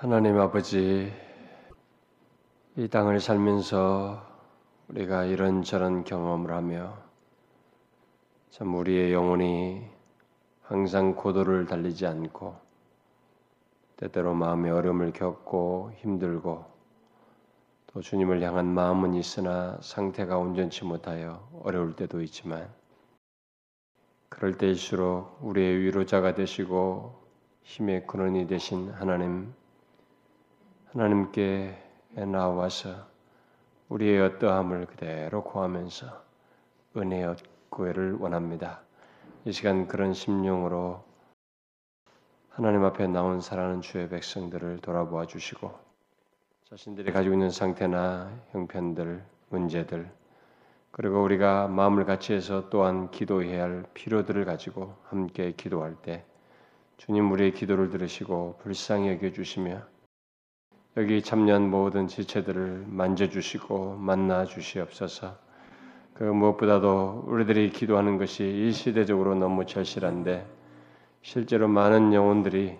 하나님 아버지, 이 땅을 살면서 우리가 이런저런 경험을 하며 참 우리의 영혼이 항상 고도를 달리지 않고 때때로 마음의 어려움을 겪고 힘들고 또 주님을 향한 마음은 있으나 상태가 온전치 못하여 어려울 때도 있지만 그럴 때일수록 우리의 위로자가 되시고 힘의 근원이 되신 하나님 하나님께 나와서 우리의 어떠함을 그대로 고하면서 은혜의 구애를 원합니다. 이 시간 그런 심령으로 하나님 앞에 나온 사랑하는 주의 백성들을 돌아보아 주시고 자신들이 가지고 있는 상태나 형편들, 문제들 그리고 우리가 마음을 같이 해서 또한 기도해야 할 필요들을 가지고 함께 기도할 때 주님 우리의 기도를 들으시고 불쌍히 여겨 주시며 여기 참여한 모든 지체들을 만져주시고 만나 주시옵소서. 그 무엇보다도 우리들이 기도하는 것이 일시대적으로 너무 절실한데 실제로 많은 영혼들이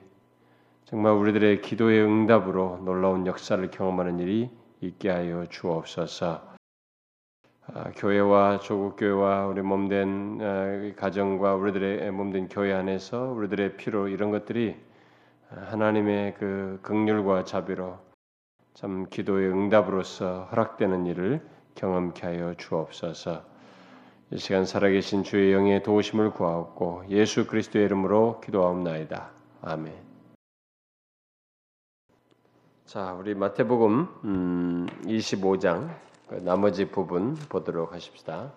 정말 우리들의 기도의 응답으로 놀라운 역사를 경험하는 일이 있게 하여 주옵소서. 아, 교회와 조국 교회와 우리 몸된 아, 가정과 우리들의 몸된 교회 안에서 우리들의 필요 이런 것들이 하나님의 그 극률과 자비로 참 기도의 응답으로서 허락되는 일을 경험케 하여 주옵소서. 이 시간 살아계신 주의 영의 도우심을 구하옵고 예수 그리스도의 이름으로 기도하옵나이다. 아멘. 자, 우리 마태복음 음, 25장 그 나머지 부분 보도록 하십시다.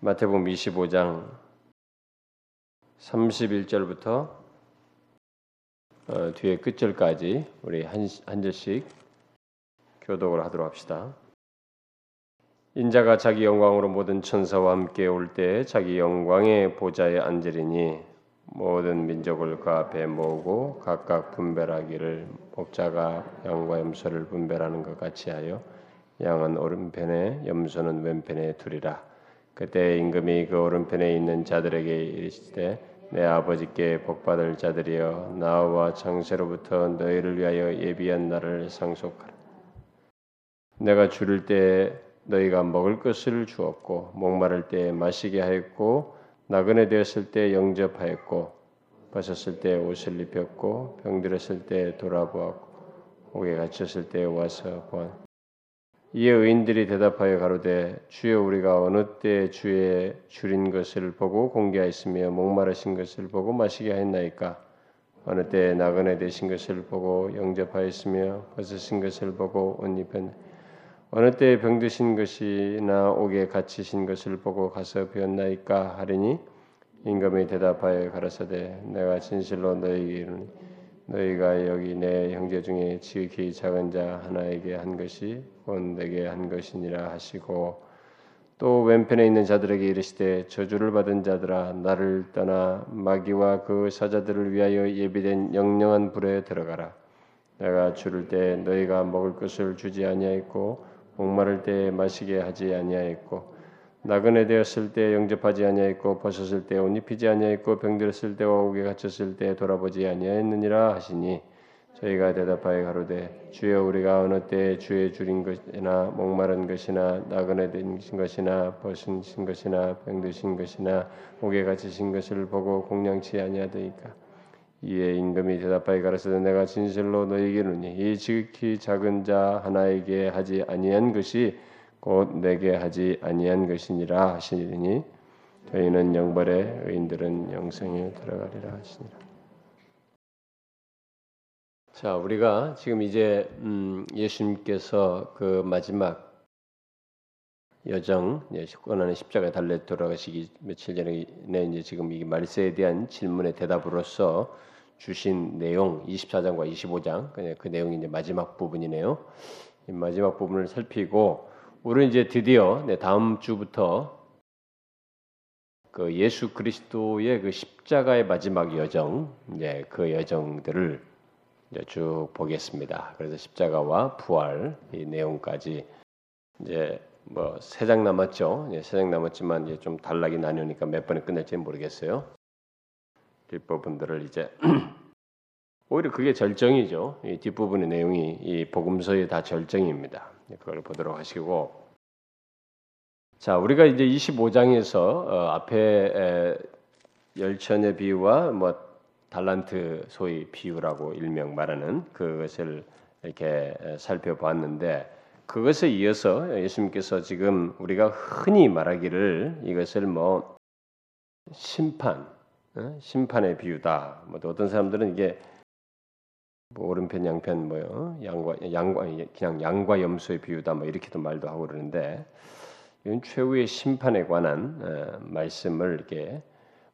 마태복음 25장 31절부터 어, 뒤에 끝절까지 우리 한, 한 절씩 교독을 하도록 합시다. 인자가 자기 영광으로 모든 천사와 함께 올 때 자기 영광의 보좌에 앉으리니 모든 민족을 그 앞에 모으고 각각 분별하기를 목자가 양과 염소를 분별하는 것 같이 하여 양은 오른편에 염소는 왼편에 두리라. 그때 임금이 그 오른편에 있는 자들에게 이르시되 내 아버지께 복받을 자들이여 나와 창세로부터 너희를 위하여 예비한 날을 상속하라. 내가 줄일 때 너희가 먹을 것을 주었고 목마를 때 마시게 하였고 나그네 되었을 때 영접하였고 벗었을 때 옷을 입혔고 병들었을 때 돌아보았고 옥에 갇혔을 때 와서 보았 이에 의인들이 대답하여 가로되 주여 우리가 어느 때 주의 줄인 것을 보고 공개하였으며 목마르신 것을 보고 마시게 하였나이까? 어느 때 나그네 되신 것을 보고 영접하였으며 벗으신 것을 보고 옷 입혔 어느 때 병드신 것이나 옥에 갇히신 것을 보고 가서 배웠나이까 하리니? 임금이 대답하여 가라사대 내가 진실로 너희에게 이르니 너희가 여기 내 형제 중에 지극히 작은 자 하나에게 한 것이 곧 내게 한 것이니라 하시고 또 왼편에 있는 자들에게 이르시되 저주를 받은 자들아 나를 떠나 마귀와 그 사자들을 위하여 예비된 영영한 불에 들어가라. 내가 줄을 때 너희가 먹을 것을 주지 아니하였고 목마를 때 마시게 하지 아니하였고 나그네 되었을 때 영접하지 아니하였고 벗었을 때 옷 입히지 아니하였고 병들었을 때와 옥에 갇혔을 때 돌아보지 아니하였느니라 하시니 저희가 대답하여 가로되 주여 우리가 어느 때 주의 줄인 것이나 목마른 것이나 나그네 된 것이나 벗은 것이나 병드신 것이나 옥에 갇히신 것을 보고 공양치 아니하더이까? 이에 임금이 대답하여 가라사대 내가 진실로 너희에게 이르니 이 지극히 작은 자 하나에게 하지 아니한 것이 곧 내게 하지 아니한 것이니라 하시니 저희는 영벌에 의인들은 영생에 들어가리라 하시니라. 자, 우리가 지금 이제 음, 예수님께서 그 마지막 여정, 고난의 십자가에 달려 돌아가시기 며칠 전에 이제 지금 이 말세에 대한 질문의 대답으로서 주신 내용 24장과 25장 그 내용이 이제 마지막 부분이네요. 마지막 부분을 살피고 우리는 이제 드디어 네, 다음 주부터 그 예수 그리스도의 그 십자가의 마지막 여정, 이제 그 여정들을 이제 쭉 보겠습니다. 그래서 십자가와 부활 이 내용까지 이제 뭐 세 장 남았죠. 세장 남았지만 이제 좀 단락이 나뉘니까 몇 번에 끝낼지 모르겠어요. 뒷부분들을 이제 오히려 그게 절정이죠. 이 뒷부분의 내용이 이 복음서의 다 절정입니다. 그걸 보도록 하시고 자 우리가 이제 25장에서 어, 앞에 열천의 비유와 뭐 달란트 소위 비유라고 일명 말하는 그것을 이렇게 살펴보았는데 그것에 이어서 예수님께서 지금 우리가 흔히 말하기를 이것을 뭐 심판, 어? 심판의 비유다. 뭐 어떤 사람들은 이게 뭐 오른편 양편 뭐요 양과 양과 그냥 양과 염소의 비유다 뭐 이렇게도 말도 하고 그러는데 이건 최후의 심판에 관한 어, 말씀을 이렇게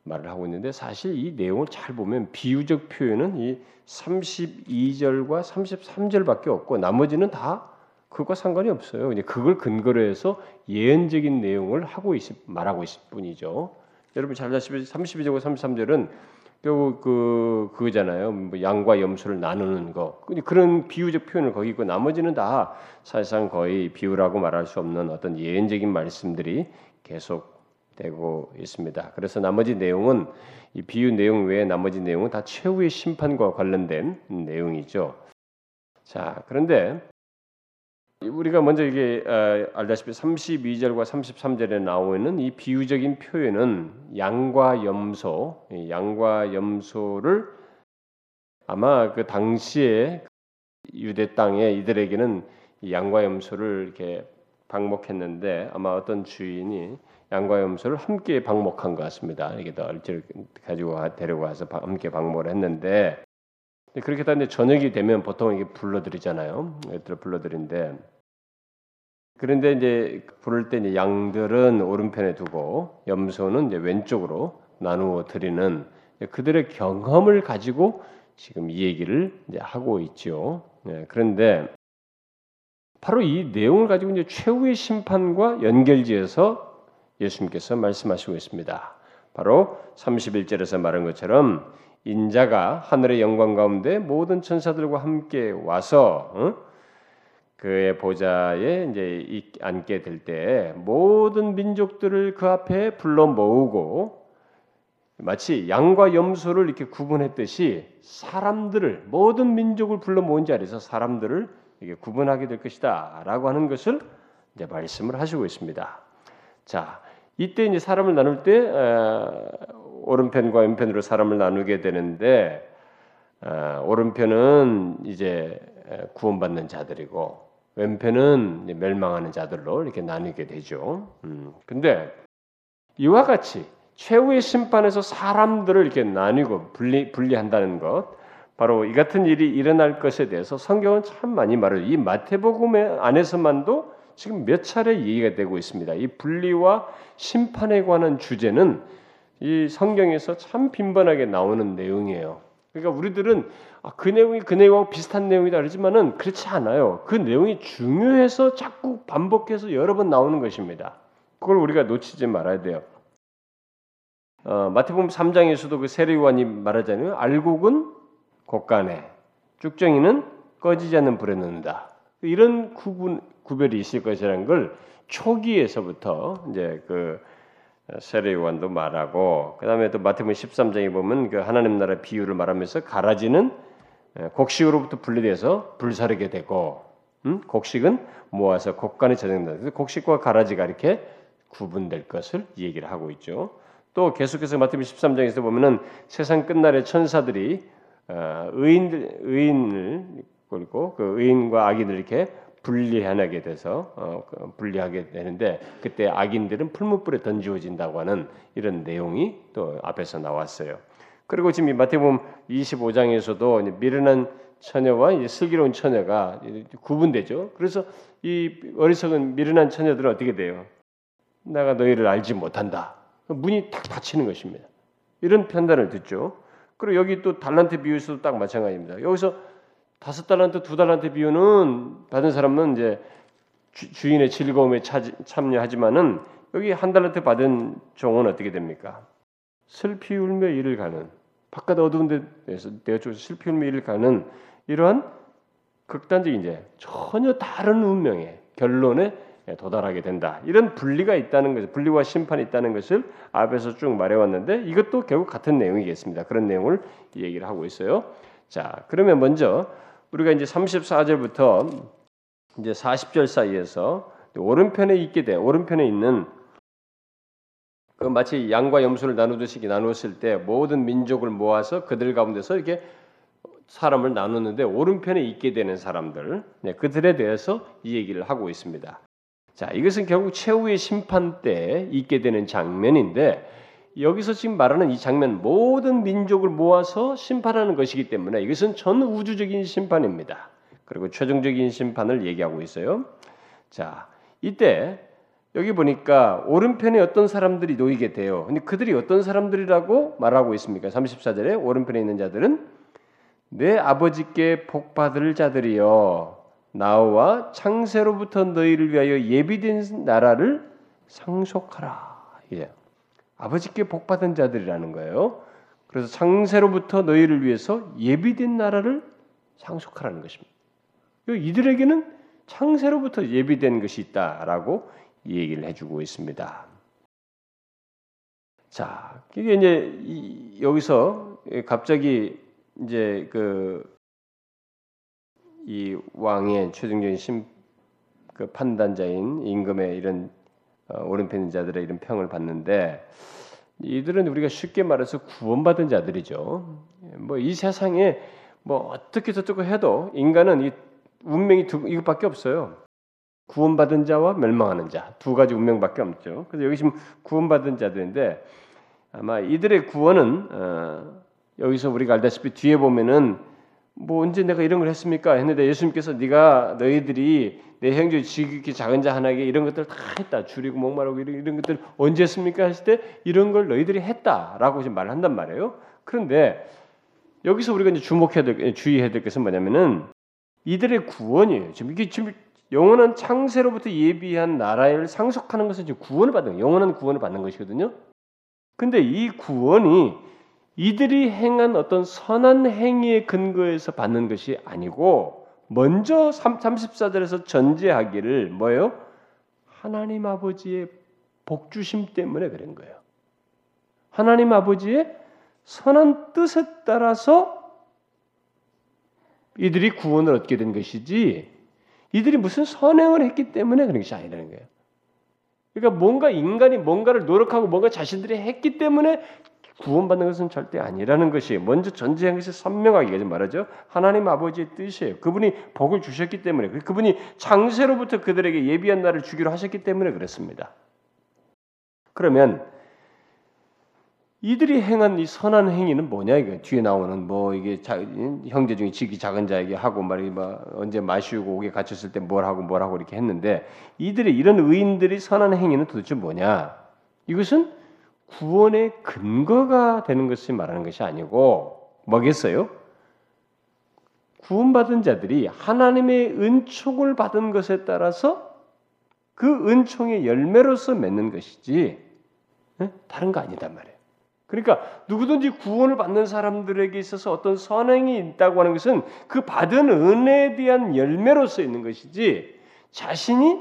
말을 하고 있는데 사실 이 내용을 잘 보면 비유적 표현은 이 32절과 33절밖에 없고 나머지는 다 그것과 상관이 없어요. 이제 그걸 근거로 해서 예언적인 내용을 하고 있, 말하고 있을 뿐이죠. 여러분 잘 아시다시피 32절과 33절은 결국 그 그거잖아요. 뭐 양과 염소를 나누는 거. 그런 비유적 표현을 거기 있고 나머지는 다 사실상 거의 비유라고 말할 수 없는 어떤 예언적인 말씀들이 계속 되고 있습니다. 그래서 나머지 내용은 이 비유 내용 외에 나머지 내용은 다 최후의 심판과 관련된 내용이죠. 자, 그런데 우리가 먼저 이게 어, 알다시피 32절과 33절에 나오는 이 비유적인 표현은 양과 염소, 양과 염소를 아마 그 당시에 유대 땅에 이들에게는 양과 염소를 이렇게 방목했는데 아마 어떤 주인이 양과 염소를 함께 방목한 것 같습니다. 이게 더 얼지를 가지고 데리고 와서 함께 방목을 했는데 그렇게 했는데 저녁이 되면 보통 이게 불러들이잖아요. 애들 불러들인데 그런데 이제 부를 때 이제 양들은 오른편에 두고 염소는 이제 왼쪽으로 나누어 드리는 그들의 경험을 가지고 지금 이 얘기를 이제 하고 있죠. 네, 그런데 바로 이 내용을 가지고 이제 최후의 심판과 연결지어서 예수님께서 말씀하시고 있습니다. 바로 31절에서 말한 것처럼 인자가 하늘의 영광 가운데 모든 천사들과 함께 와서 어? 그의 보좌에 이제 앉게 될 때 모든 민족들을 그 앞에 불러 모으고 마치 양과 염소를 이렇게 구분했듯이 사람들을 모든 민족을 불러 모은 자리에서 사람들을 이게 구분하게 될 것이다라고 하는 것을 이제 말씀을 하시고 있습니다. 자, 이때 이제 사람을 나눌 때 어, 오른편과 왼편으로 사람을 나누게 되는데 어, 오른편은 이제 구원받는 자들이고 왼편은 멸망하는 자들로 이렇게 나뉘게 되죠. 음, 근데 이와 같이 최후의 심판에서 사람들을 이렇게 나뉘고 분리, 분리한다는 것, 바로 이 같은 일이 일어날 것에 대해서 성경은 참 많이 말을 이 마태복음 안에서만도 지금 몇 차례 얘기가 되고 있습니다. 이 분리와 심판에 관한 주제는 이 성경에서 참 빈번하게 나오는 내용이에요. 그러니까 우리들은 아, 그 내용이 그 내용하고 비슷한 내용이다 그러지만은 그렇지 않아요. 그 내용이 중요해서 자꾸 반복해서 여러 번 나오는 것입니다. 그걸 우리가 놓치지 말아야 돼요. 어, 마태복음 3장에서도 그 세례요한이 말하잖아요. 알곡은 곡간에, 쭉정이는 꺼지지 않는 불에 넣는다. 이런 구분 구별이 있을 것이라는 걸 초기에서부터 이제 그 세례 요한도 말하고 그다음에 또 마태복음 13장에 보면 그 하나님 나라 비유를 말하면서 가라지는 예, 곡식으로부터 분리돼서 불사르게 되고 음? 곡식은 모아서 곡간에 저장된다. 곡식과 가라지가 이렇게 구분될 것을 얘기를 하고 있죠. 또 계속해서 마태복음 13장에서 보면은 세상 끝날에 천사들이 어, 의인들 의인을 그리고 그 의인과 악인을 이렇게 분리하게 돼서 어, 그 분리하게 되는데 그때 악인들은 풀무불에 던지어진다고 하는 이런 내용이 또 앞에서 나왔어요. 그리고 지금 이 마태복음 25장에서도 미련한 처녀와 슬기로운 처녀가 구분되죠. 그래서 이 어리석은 미련한 처녀들은 어떻게 돼요? 내가 너희를 알지 못한다. 문이 탁 닫히는 것입니다. 이런 판단을 듣죠. 그리고 여기 또 달란트 비유에서도 딱 마찬가지입니다. 여기서 다섯 달란트, 두 달란트 비유는 받은 사람은 이제 주, 인의 즐거움에 참여하지만은 여기 한 달란트 받은 종은 어떻게 됩니까? 슬피 울며 일을 가는 바깥 어두운 데에서 좀 슬피 울며 일을 가는 이러한 극단적인 이제 전혀 다른 운명의 결론에 도달하게 된다. 이런 분리가 있다는 것을 분리와 심판이 있다는 것을 앞에서 쭉 말해왔는데 이것도 결국 같은 내용이겠습니다. 그런 내용을 얘기를 하고 있어요. 자, 그러면 먼저 우리가 이제 34절부터 이제 40절 사이에서 오른편에 있게 돼 오른편에 있는 그 마치 양과 염소를 나누듯이 나누었을 때 모든 민족을 모아서 그들 가운데서 이렇게 사람을 나누는데 오른편에 있게 되는 사람들, 네, 그들에 대해서 이 얘기를 하고 있습니다. 자, 이것은 결국 최후의 심판 때 있게 되는 장면인데 여기서 지금 말하는 이 장면 모든 민족을 모아서 심판하는 것이기 때문에 이것은 전 우주적인 심판입니다. 그리고 최종적인 심판을 얘기하고 있어요. 자, 이때 여기 보니까 오른편에 어떤 사람들이 놓이게 돼요. 근데 그들이 어떤 사람들이라고 말하고 있습니까? 34절에 오른편에 있는 자들은 내 아버지께 복 받을 자들이여 나와 창세로부터 너희를 위하여 예비된 나라를 상속하라. 예. 아버지께 복 받은 자들이라는 거예요. 그래서 창세로부터 너희를 위해서 예비된 나라를 상속하라는 것입니다. 이들에게는 창세로부터 예비된 것이 있다라고 얘기를 해주고 있습니다. 자, 이게 이제 여기서 갑자기 이제 그 이 왕의 최종적인 심, 그 판단자인 임금의 이런 어, 오른편 자들의 이런 평을 받는데 이들은 우리가 쉽게 말해서 구원받은 자들이죠. 뭐 이 세상에 뭐 어떻게 저쩌고 해도 인간은 이 운명이 두 이것밖에 없어요. 구원받은 자와 멸망하는 자 두 가지 운명밖에 없죠. 그래서 여기 지금 구원받은 자들인데 아마 이들의 구원은 어, 여기서 우리가 알다시피 뒤에 보면은 뭐 언제 내가 이런 걸 했습니까? 했는데 예수님께서 네가 너희들이 내 형제 지극히 작은 자 하나에게 이런 것들 다 했다. 줄이고 목마르고 이런, 이런 것들 언제 했습니까? 했을 때 이런 걸 너희들이 했다라고 지금 말을 한단 말이에요. 그런데 여기서 우리가 이제 주목해야 될 주의해야 될 것은 뭐냐면은 이들의 구원이에요. 지금 이게 지금 영원한 창세로부터 예비한 나라를 상속하는 것은 지금 구원을 받는 영원한 구원을 받는 것이거든요. 근데 이 구원이 이들이 행한 어떤 선한 행위의 근거에서 받는 것이 아니고 먼저 34절에서 전제하기를 뭐예요? 하나님 아버지의 복주심 때문에 그런 거예요. 하나님 아버지의 선한 뜻에 따라서 이들이 구원을 얻게 된 것이지 이들이 무슨 선행을 했기 때문에 그런 것이 아니라는 거예요. 그러니까 뭔가 인간이 뭔가를 노력하고 뭔가 자신들이 했기 때문에 구원받는 것은 절대 아니라는 것이 먼저 전제한 것이 선명하게 말하죠. 하나님 아버지의 뜻이에요. 그분이 복을 주셨기 때문에 그분이 장세로부터 그들에게 예비한 날을 주기로 하셨기 때문에 그렇습니다. 그러면 이들이 행한 이 선한 행위는 뭐냐 이거 뒤에 나오는 뭐 이게 자, 형제 중에 지기 작은 자에게 하고 말이 뭐 언제 마시고 오게 갇혔을 때 뭘 하고 뭘 하고 이렇게 했는데 이들의 이런 의인들이 선한 행위는 도대체 뭐냐? 이것은 구원의 근거가 되는 것을 말하는 것이 아니고 뭐겠어요? 구원받은 자들이 하나님의 은총을 받은 것에 따라서 그 은총의 열매로서 맺는 것이지 다른 거 아니단 말이에요. 그러니까 누구든지 구원을 받는 사람들에게 있어서 어떤 선행이 있다고 하는 것은 그 받은 은혜에 대한 열매로서 있는 것이지 자신이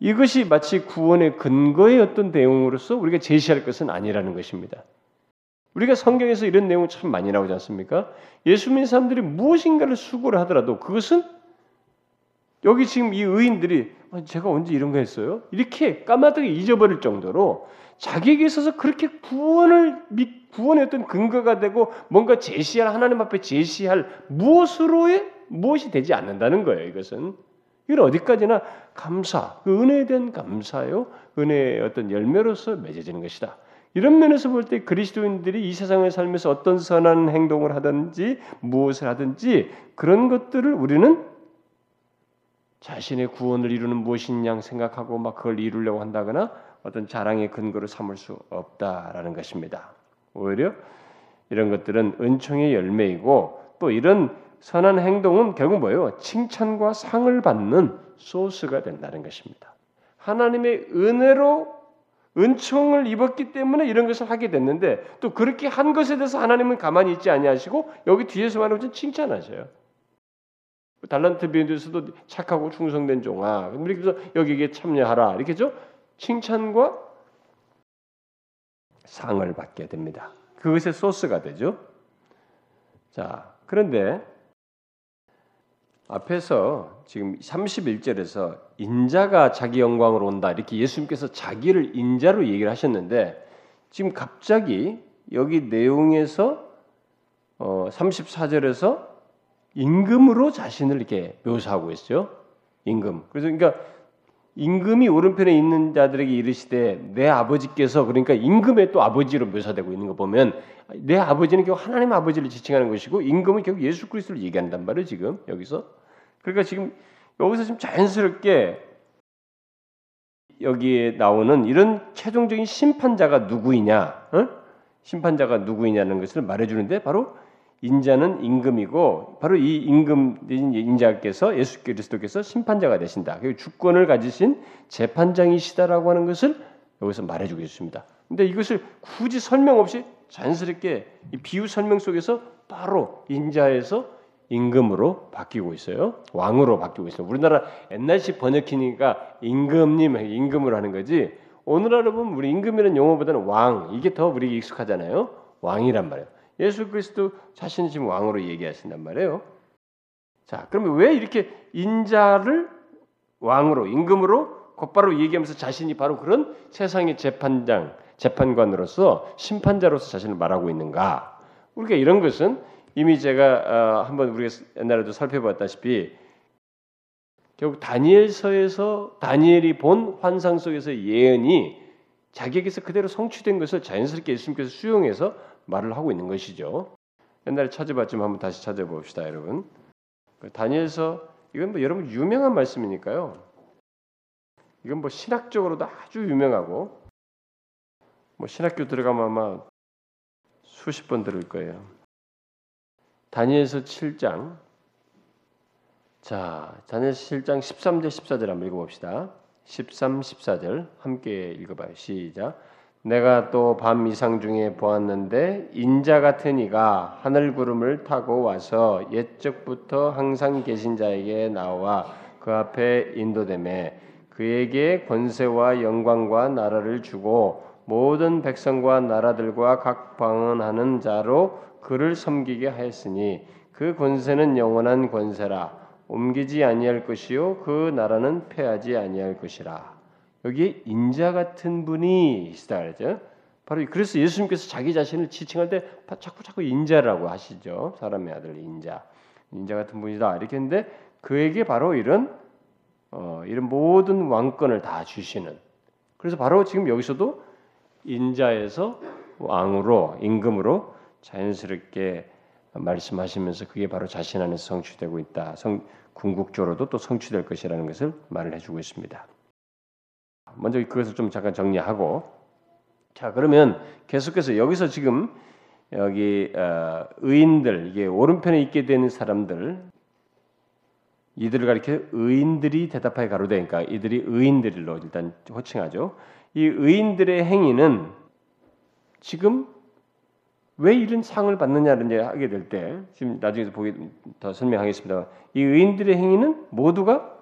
이것이 마치 구원의 근거의 어떤 내용으로서 우리가 제시할 것은 아니라는 것입니다. 우리가 성경에서 이런 내용 참 많이 나오지 않습니까? 예수 믿는 사람들이 무엇인가를 수고를 하더라도 그것은 여기 지금 이 의인들이 아, 제가 언제 이런 거 했어요? 이렇게 까마득히 잊어버릴 정도로 자기에게 있어서 그렇게 구원을 구원의 어떤 근거가 되고 뭔가 제시할 하나님 앞에 제시할 무엇으로의 무엇이 되지 않는다는 거예요. 이것은 이건 어디까지나 감사, 그 은혜에 대한 감사요, 은혜의 어떤 열매로서 맺어지는 것이다. 이런 면에서 볼 때 그리스도인들이 이 세상을 살면서 어떤 선한 행동을 하든지 무엇을 하든지 그런 것들을 우리는 자신의 구원을 이루는 무엇이냐 생각하고 막 그걸 이루려고 한다거나 어떤 자랑의 근거로 삼을 수 없다라는 것입니다. 오히려 이런 것들은 은총의 열매이고 또 이런 선한 행동은 결국 뭐예요? 칭찬과 상을 받는 소스가 된다는 것입니다. 하나님의 은혜로 은총을 입었기 때문에 이런 것을 하게 됐는데 또 그렇게 한 것에 대해서 하나님은 가만히 있지 아니하시고 여기 뒤에서 말하면 칭찬하셔요. 달란트 비행에서도 착하고 충성된 종아. 그래서 여기에 참여하라. 이렇게죠. 칭찬과 상을 받게 됩니다. 그것의 소스가 되죠. 자, 그런데 앞에서 지금 31절에서 인자가 자기 영광으로 온다. 이렇게 예수님께서 자기를 인자로 얘기를 하셨는데 지금 갑자기 여기 내용에서 어 34절에서 임금으로 자신을 이렇게 묘사하고 있죠. 임금. 그래서 그러니까 임금이 오른편에 있는 자들에게 이르시되 내 아버지께서 그러니까 임금의 또 아버지로 묘사되고 있는 거 보면 내 아버지는 결국 하나님 아버지를 지칭하는 것이고 임금은 결국 예수 그리스도를 얘기한단 말이에요 지금 여기서 그러니까 지금 여기서 좀 자연스럽게 여기에 나오는 이런 최종적인 심판자가 누구이냐 어? 심판자가 누구이냐는 것을 말해주는데 바로 인자는 임금이고 바로 이 임금 인자께서 예수 그리스도께서 심판자가 되신다. 그리고 주권을 가지신 재판장이시다라고 하는 것을 여기서 말해주고 있습니다. 근데 이것을 굳이 설명 없이 자연스럽게 이 비유 설명 속에서 바로 인자에서 임금으로 바뀌고 있어요. 왕으로 바뀌고 있어요. 우리나라 옛날식 번역키니까 임금님 임금으로 하는 거지. 오늘날로 보면 우리 임금이라는 용어보다는 왕 이게 더 우리에게 익숙하잖아요. 왕이란 말이에요. 예수 그리스도 자신이 지금 왕으로 얘기하신단 말이에요. 자, 그러면 왜 이렇게 인자를 왕으로 임금으로 곧바로 얘기하면서 자신이 바로 그런 세상의 재판장, 재판관으로서 심판자로서 자신을 말하고 있는가? 우리가 이런 것은 이미 제가 어, 한번 우리가 옛날에도 살펴봤다시피 결국 다니엘서에서 다니엘이 본 환상 속에서 예언이 자기에게서 그대로 성취된 것을 자연스럽게 예수님께서 수용해서 말을 하고 있는 것이죠. 옛날에 찾아봤지만 한번 다시 찾아봅시다, 여러분. 그 다니엘서 이건 뭐 여러분 유명한 말씀이니까요. 이건 뭐 신학적으로도 아주 유명하고 뭐 신학교 들어가면 아마 수십 번 들을 거예요. 다니엘서 7장 자, 다니엘서 7장 13절 14절 한번 읽어 봅시다. 13, 14절 함께 읽어 봐요. 시작. 내가 또 밤 이상 중에 보았는데 인자 같은 이가 하늘 구름을 타고 와서 옛적부터 항상 계신 자에게 나와 그 앞에 인도됨에 그에게 권세와 영광과 나라를 주고 모든 백성과 나라들과 각 방언하는 자로 그를 섬기게 하였으니 그 권세는 영원한 권세라 옮기지 아니할 것이요 그 나라는 패하지 아니할 것이라. 여기 인자 같은 분이 있다 그러죠. 바로 그래서 예수님께서 자기 자신을 지칭할 때 자꾸 자꾸 인자라고 하시죠. 사람의 아들 인자, 인자 같은 분이다 이렇게 했는데 그에게 바로 이런 어, 이런 모든 왕권을 다 주시는. 그래서 바로 지금 여기서도 인자에서 왕으로 임금으로 자연스럽게 말씀하시면서 그게 바로 자신 안에서 성취되고 있다. 성, 궁극적으로도 또 성취될 것이라는 것을 말을 해주고 있습니다. 먼저 그것을 좀 잠깐 정리하고 자 그러면 계속해서 여기서 지금 여기 어, 의인들 이게 오른편에 있게 되는 사람들 이들을 가리켜 의인들이 대답하여 가로되 그러니까 이들이 의인들로 일단 호칭하죠. 이 의인들의 행위는 지금 왜 이런 상을 받느냐를 이제 하게 될 때 지금 나중에 보기 더 설명하겠습니다. 이 의인들의 행위는 모두가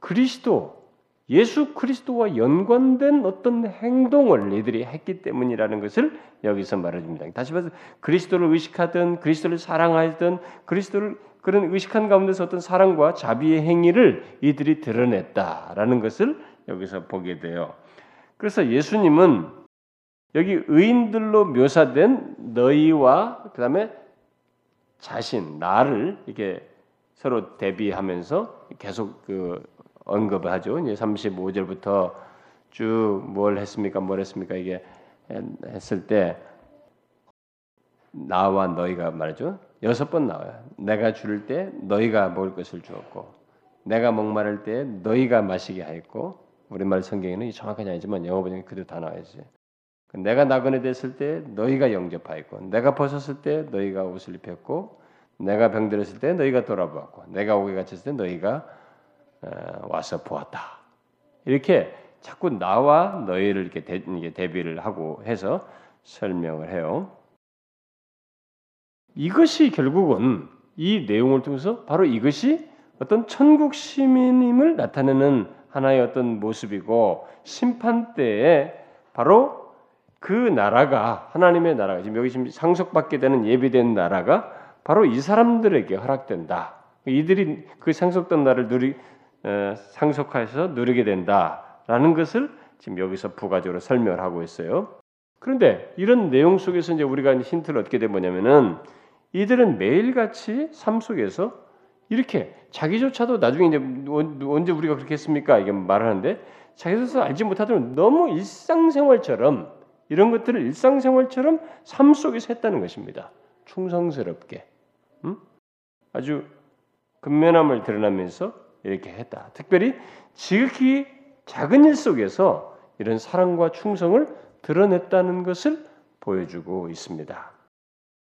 그리스도 예수 그리스도와 연관된 어떤 행동을 이들이 했기 때문이라는 것을 여기서 말해줍니다. 다시 말해서 그리스도를 의식하든 그리스도를 사랑하든 그리스도를 그런 의식한 가운데서 어떤 사랑과 자비의 행위를 이들이 드러냈다라는 것을 여기서 보게 돼요. 그래서 예수님은 여기 의인들로 묘사된 너희와 그다음에 자신 나를 이렇게 서로 대비하면서 계속 그 언급을 하죠. 이제 35절부터 쭉 뭘 했습니까? 뭘 했습니까? 이게 했을 때 나와 너희가 말이죠. 여섯 번 나와요. 내가 줄 때 너희가 먹을 것을 주었고 내가 목마를 때 너희가 마시게 하였고 우리말 성경에는 정확하지 않지만 영어 번역에 그대로 다 나와야지. 내가 나그네 됐을 때 너희가 영접하였고 내가 벗었을 때 너희가 옷을 입혔고 내가 병들었을 때 너희가 돌아보았고 내가 오게 갇혔을 때 너희가 어, 와서 보았다. 이렇게 자꾸 나와 너희를 이렇게 대, 대비를 하고 해서 설명을 해요. 이것이 결국은 이 내용을 통해서 바로 이것이 어떤 천국 시민임을 나타내는 하나의 어떤 모습이고 심판 때에 바로 그 나라가 하나님의 나라가 지금 여기 지금 상속받게 되는 예비된 나라가 바로 이 사람들에게 허락된다. 이들이 그 상속된 나라를 누리 어, 상속하여서 누리게 된다라는 것을 지금 여기서 부가적으로 설명을 하고 있어요. 그런데 이런 내용 속에서 이제 우리가 힌트를 얻게 된 뭐냐면은 이들은 매일같이 삶 속에서 이렇게 자기조차도 나중에 이제 언제 우리가 그렇게 했습니까? 이게 말하는데 자기조차 알지 못하도록 너무 일상생활처럼 이런 것들을 일상생활처럼 삶 속에서 했다는 것입니다. 충성스럽게, 음? 아주 근면함을 드러나면서 이렇게 했다. 특별히 지극히 작은 일 속에서 이런 사랑과 충성을 드러냈다는 것을 보여주고 있습니다.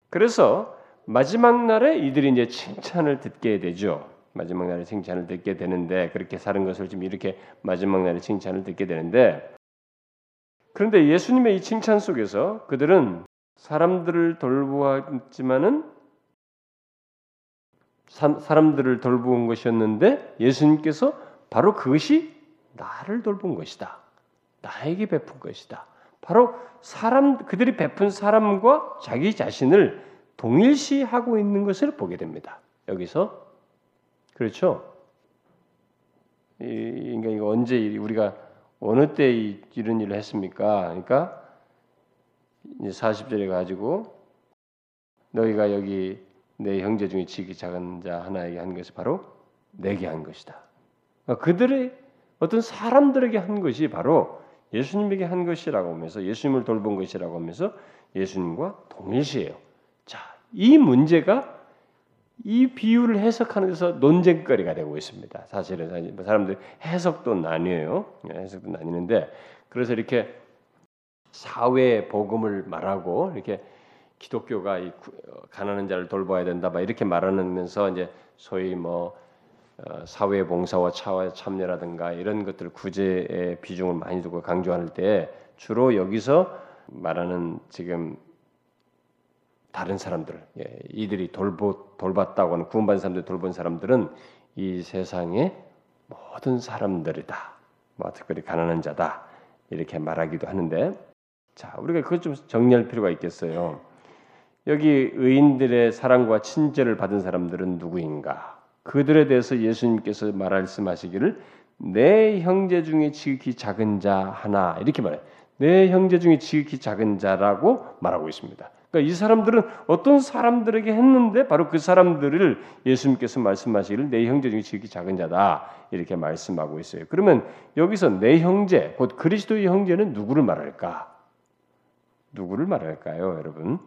그래서 마지막 날에 이들이 이제 칭찬을 듣게 되죠. 마지막 날에 칭찬을 듣게 되는데 그렇게 사는 것을 지금 이렇게 마지막 날에 칭찬을 듣게 되는데 그런데 예수님의 이 칭찬 속에서 그들은 사람들을 돌보았지만은 사람들을 돌본 것이었는데 예수님께서 바로 그것이 나를 돌본 것이다. 나에게 베푼 것이다. 바로 사람 그들이 베푼 사람과 자기 자신을 동일시하고 있는 것을 보게 됩니다. 여기서 그렇죠? 이, 그러니까 이거 언제 우리가 어느 때 이런 일을 했습니까? 그러니까 이제 40절에 가지고 너희가 여기 내 형제 중에 지기 작은 자 하나에게 한 것이 바로 내게 한 것이다. 그러니까 그들의 어떤 사람들에게 한 것이 바로 예수님에게 한 것이라고 하면서 예수님을 돌본 것이라고 하면서 예수님과 동일시해요. 자, 이 문제가 이 비유를 해석하는 데서 논쟁거리가 되고 있습니다. 사실은 사람들 해석도 나뉘어요. 예, 해석도 나뉘는데 그래서 이렇게 사회 복음을 말하고 이렇게 기독교가 이 어, 가난한 자를 돌봐야 된다, 막 이렇게 말하면서 이제 소위 뭐 어, 사회 봉사와 차와 참여라든가 이런 것들 구제의 비중을 많이 두고 강조할 때 주로 여기서 말하는 지금 다른 사람들, 예, 이들이 돌보, 돌봤다고 하는 구원받은 사람들 돌본 사람들은 이 세상의 모든 사람들이다. 뭐 특별히 가난한 자다. 이렇게 말하기도 하는데, 자 우리가 그것 좀 정리할 필요가 있겠어요. 여기 의인들의 사랑과 친절을 받은 사람들은 누구인가? 그들에 대해서 예수님께서 말씀하시기를 내 형제 중에 지극히 작은 자 하나 이렇게 말해. 내 형제 중에 지극히 작은 자라고 말하고 있습니다. 그러니까 이 사람들은 어떤 사람들에게 했는데 바로 그 사람들을 예수님께서 말씀하시기를 내 형제 중에 지극히 작은 자다 이렇게 말씀하고 있어요. 그러면 여기서 내 형제 곧 그리스도의 형제는 누구를 말할까? 누구를 말할까요, 여러분?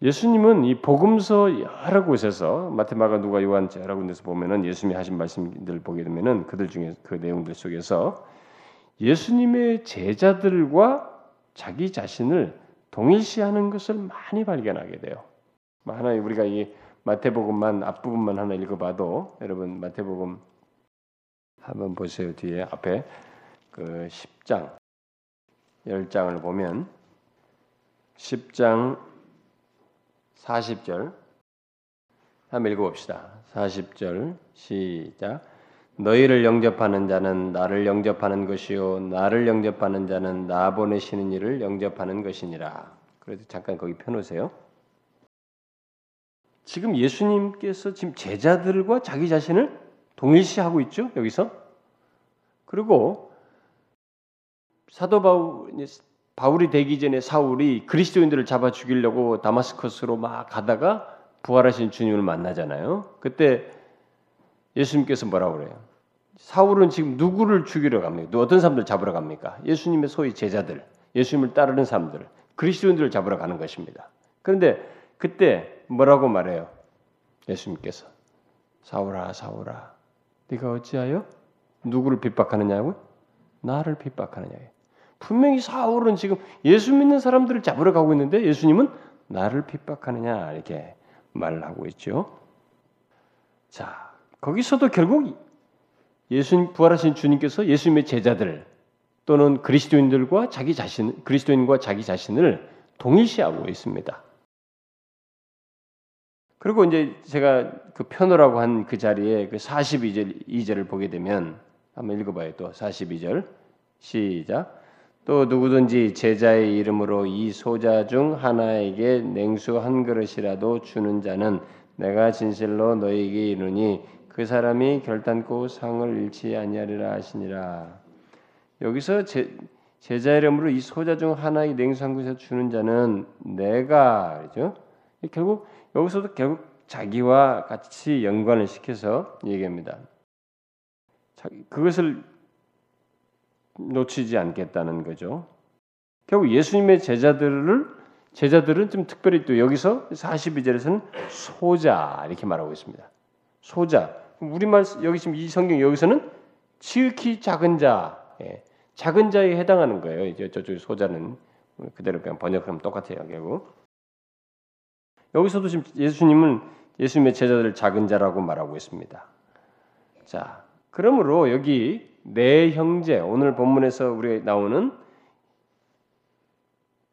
예수님은 이 복음서 여러 곳에서 마테마가 누가 요한 여러 군데서 보면은 예수님이 하신 말씀들 보게 되면은 그들 중에 그 내용들 속에서 예수님의 제자들과 자기 자신을 동일시하는 것을 많이 발견하게 돼요. 뭐 하나 우리가 이 마태복음만 앞부분만 하나 읽어봐도 여러분 마태복음 한번 보세요 뒤에 앞에 그 10장 10장을 보면 10장 40절 한번 읽어봅시다. 40절 시작. 너희를 영접하는 자는 나를 영접하는 것이요 나를 영접하는 자는 나 보내시는 이를 영접하는 것이니라. 그래도 잠깐 거기 펴놓으세요. 지금 예수님께서 지금 제자들과 자기 자신을 동일시하고 있죠 여기서. 그리고 사도 바울 바울이 되기 전에 사울이 그리스도인들을 잡아 죽이려고 다마스커스로 막 가다가 부활하신 주님을 만나잖아요. 그때 예수님께서 뭐라고 그래요? 사울은 지금 누구를 죽이러 갑니까? 어떤 사람들 잡으러 갑니까? 예수님의 소위 제자들, 예수님을 따르는 사람들, 그리스도인들을 잡으러 가는 것입니다. 그런데 그때 뭐라고 말해요? 예수님께서 사울아 사울아 네가 어찌하여 누구를 핍박하느냐고? 나를 핍박하느냐? 분명히 사울은 지금 예수 믿는 사람들을 잡으러 가고 있는데 예수님은 나를 핍박하느냐 이렇게 말을 하고 있죠. 자, 거기서도 결국 예수님 부활하신 주님께서 예수님의 제자들 또는 그리스도인들과 자기 자신 그리스도인과 자기 자신을 동일시하고 있습니다. 그리고 이제 제가 그 편호라고 한 그 자리에 그 42절 2절을 보게 되면 한번 읽어 봐요. 또 42절 시작. 또 누구든지 제자의 이름으로 이 소자 중 하나에게 냉수 한 그릇이라도 주는 자는 내가 진실로 너에게 이르니 그 사람이 결단코 상을 잃지 아니하리라 하시니라. 여기서 제, 제자 이름으로 이 소자 중 하나의 냉수 한 그릇 주는 자는 내가 그죠? 결국 여기서도 결국 자기와 같이 연관을 시켜서 얘기합니다. 그것을 놓치지 않겠다는 거죠. 결국 예수님의 제자들을 제자들은 좀 특별히 또 여기서 42절에서는 소자 이렇게 말하고 있습니다. 소자. 우리말 여기 지금 이 성경 여기서는 지극히 작은 자, 예, 작은 자에 해당하는 거예요. 이제 저쪽 소자는 그대로 그냥 번역하면 똑같아요. 결국 여기서도 지금 예수님은 예수님의 제자들을 작은 자라고 말하고 있습니다. 자, 그러므로 여기 내 형제 오늘 본문에서 우리가 나오는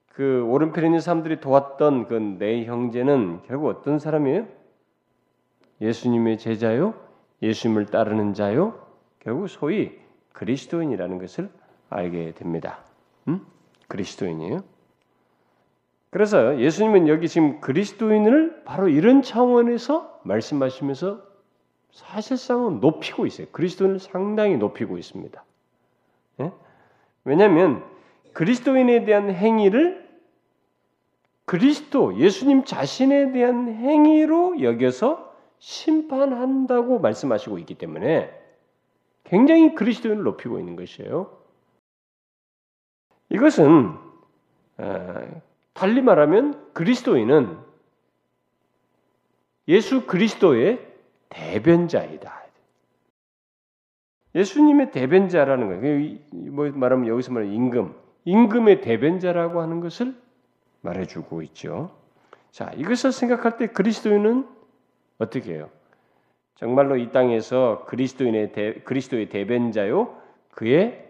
그 오른편에 있는 사람들이 도왔던 그 내 형제는 결국 어떤 사람이에요? 예수님의 제자요? 예수님을 따르는 자요? 결국 소위 그리스도인이라는 것을 알게 됩니다. 음? 그리스도인이에요. 그래서 예수님은 여기 지금 그리스도인을 바로 이런 차원에서 말씀하시면서 사실상은 높이고 있어요. 그리스도인을 상당히 높이고 있습니다. 예? 왜냐하면 그리스도인에 대한 행위를 그리스도 예수님 자신에 대한 행위로 여겨서 심판한다고 말씀하시고 있기 때문에 굉장히 그리스도인을 높이고 있는 것이에요. 이것은 어, 달리 말하면 그리스도인은 예수 그리스도의 대변자이다. 예수님의 대변자라는 거예요. 뭐 말하면 여기서 말하는 임금, 임금의 대변자라고 하는 것을 말해주고 있죠. 자, 이것을 생각할 때 그리스도인은 어떻게 해요? 정말로 이 땅에서 그리스도인의 대, 그리스도의 대변자요, 그의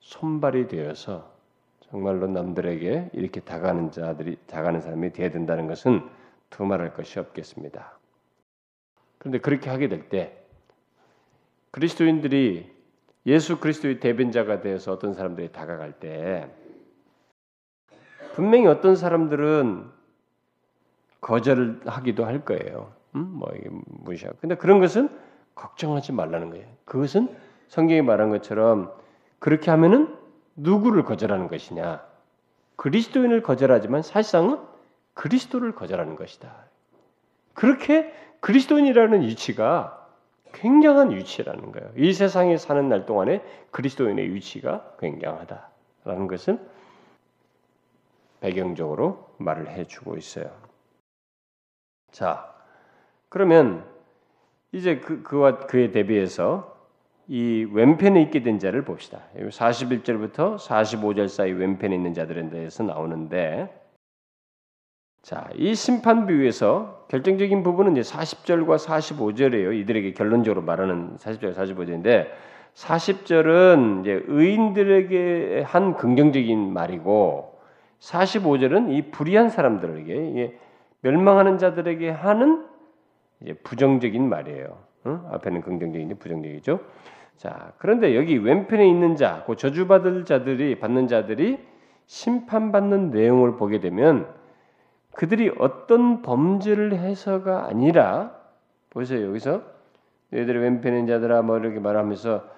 손발이 되어서 정말로 남들에게 이렇게 다가는 자들이 다가는 사람이 되어야 된다는 것은 두말할 것이 없겠습니다. 그런데 그렇게 하게 될 때 그리스도인들이 예수 그리스도의 대변자가 되어서 어떤 사람들이 다가갈 때 분명히 어떤 사람들은 거절을 하기도 할 거예요. 음? 뭐 무시하고. 근데 그런 것은 걱정하지 말라는 거예요. 그것은 성경이 말한 것처럼 그렇게 하면은 누구를 거절하는 것이냐? 그리스도인을 거절하지만 사실상은 그리스도를 거절하는 것이다. 그렇게 그리스도인이라는 위치가 굉장한 위치라는 거예요. 이 세상에 사는 날 동안에 그리스도인의 위치가 굉장하다라는 것은 배경적으로 말을 해주고 있어요. 자, 그러면 이제 그, 그와 그에 대비해서 이 왼편에 있게 된 자를 봅시다. 41절부터 45절 사이 왼편에 있는 자들에 대해서 나오는데 자, 이 심판 비유에서 결정적인 부분은 이제 40절과 45절이에요. 이들에게 결론적으로 말하는 40절, 45절인데 40절은 이제 의인들에게 한 긍정적인 말이고 45절은 이 불의한 사람들에게 멸망하는 자들에게 하는 이제 부정적인 말이에요. 응? 앞에는 긍정적인데 부정적이죠. 자, 그런데 여기 왼편에 있는 자, 그 저주받을 자들이 받는 자들이 심판받는 내용을 보게 되면 그들이 어떤 범죄를 해서가 아니라 보세요 여기서 너희들의 왼편인 자들아 뭐 이렇게 말하면서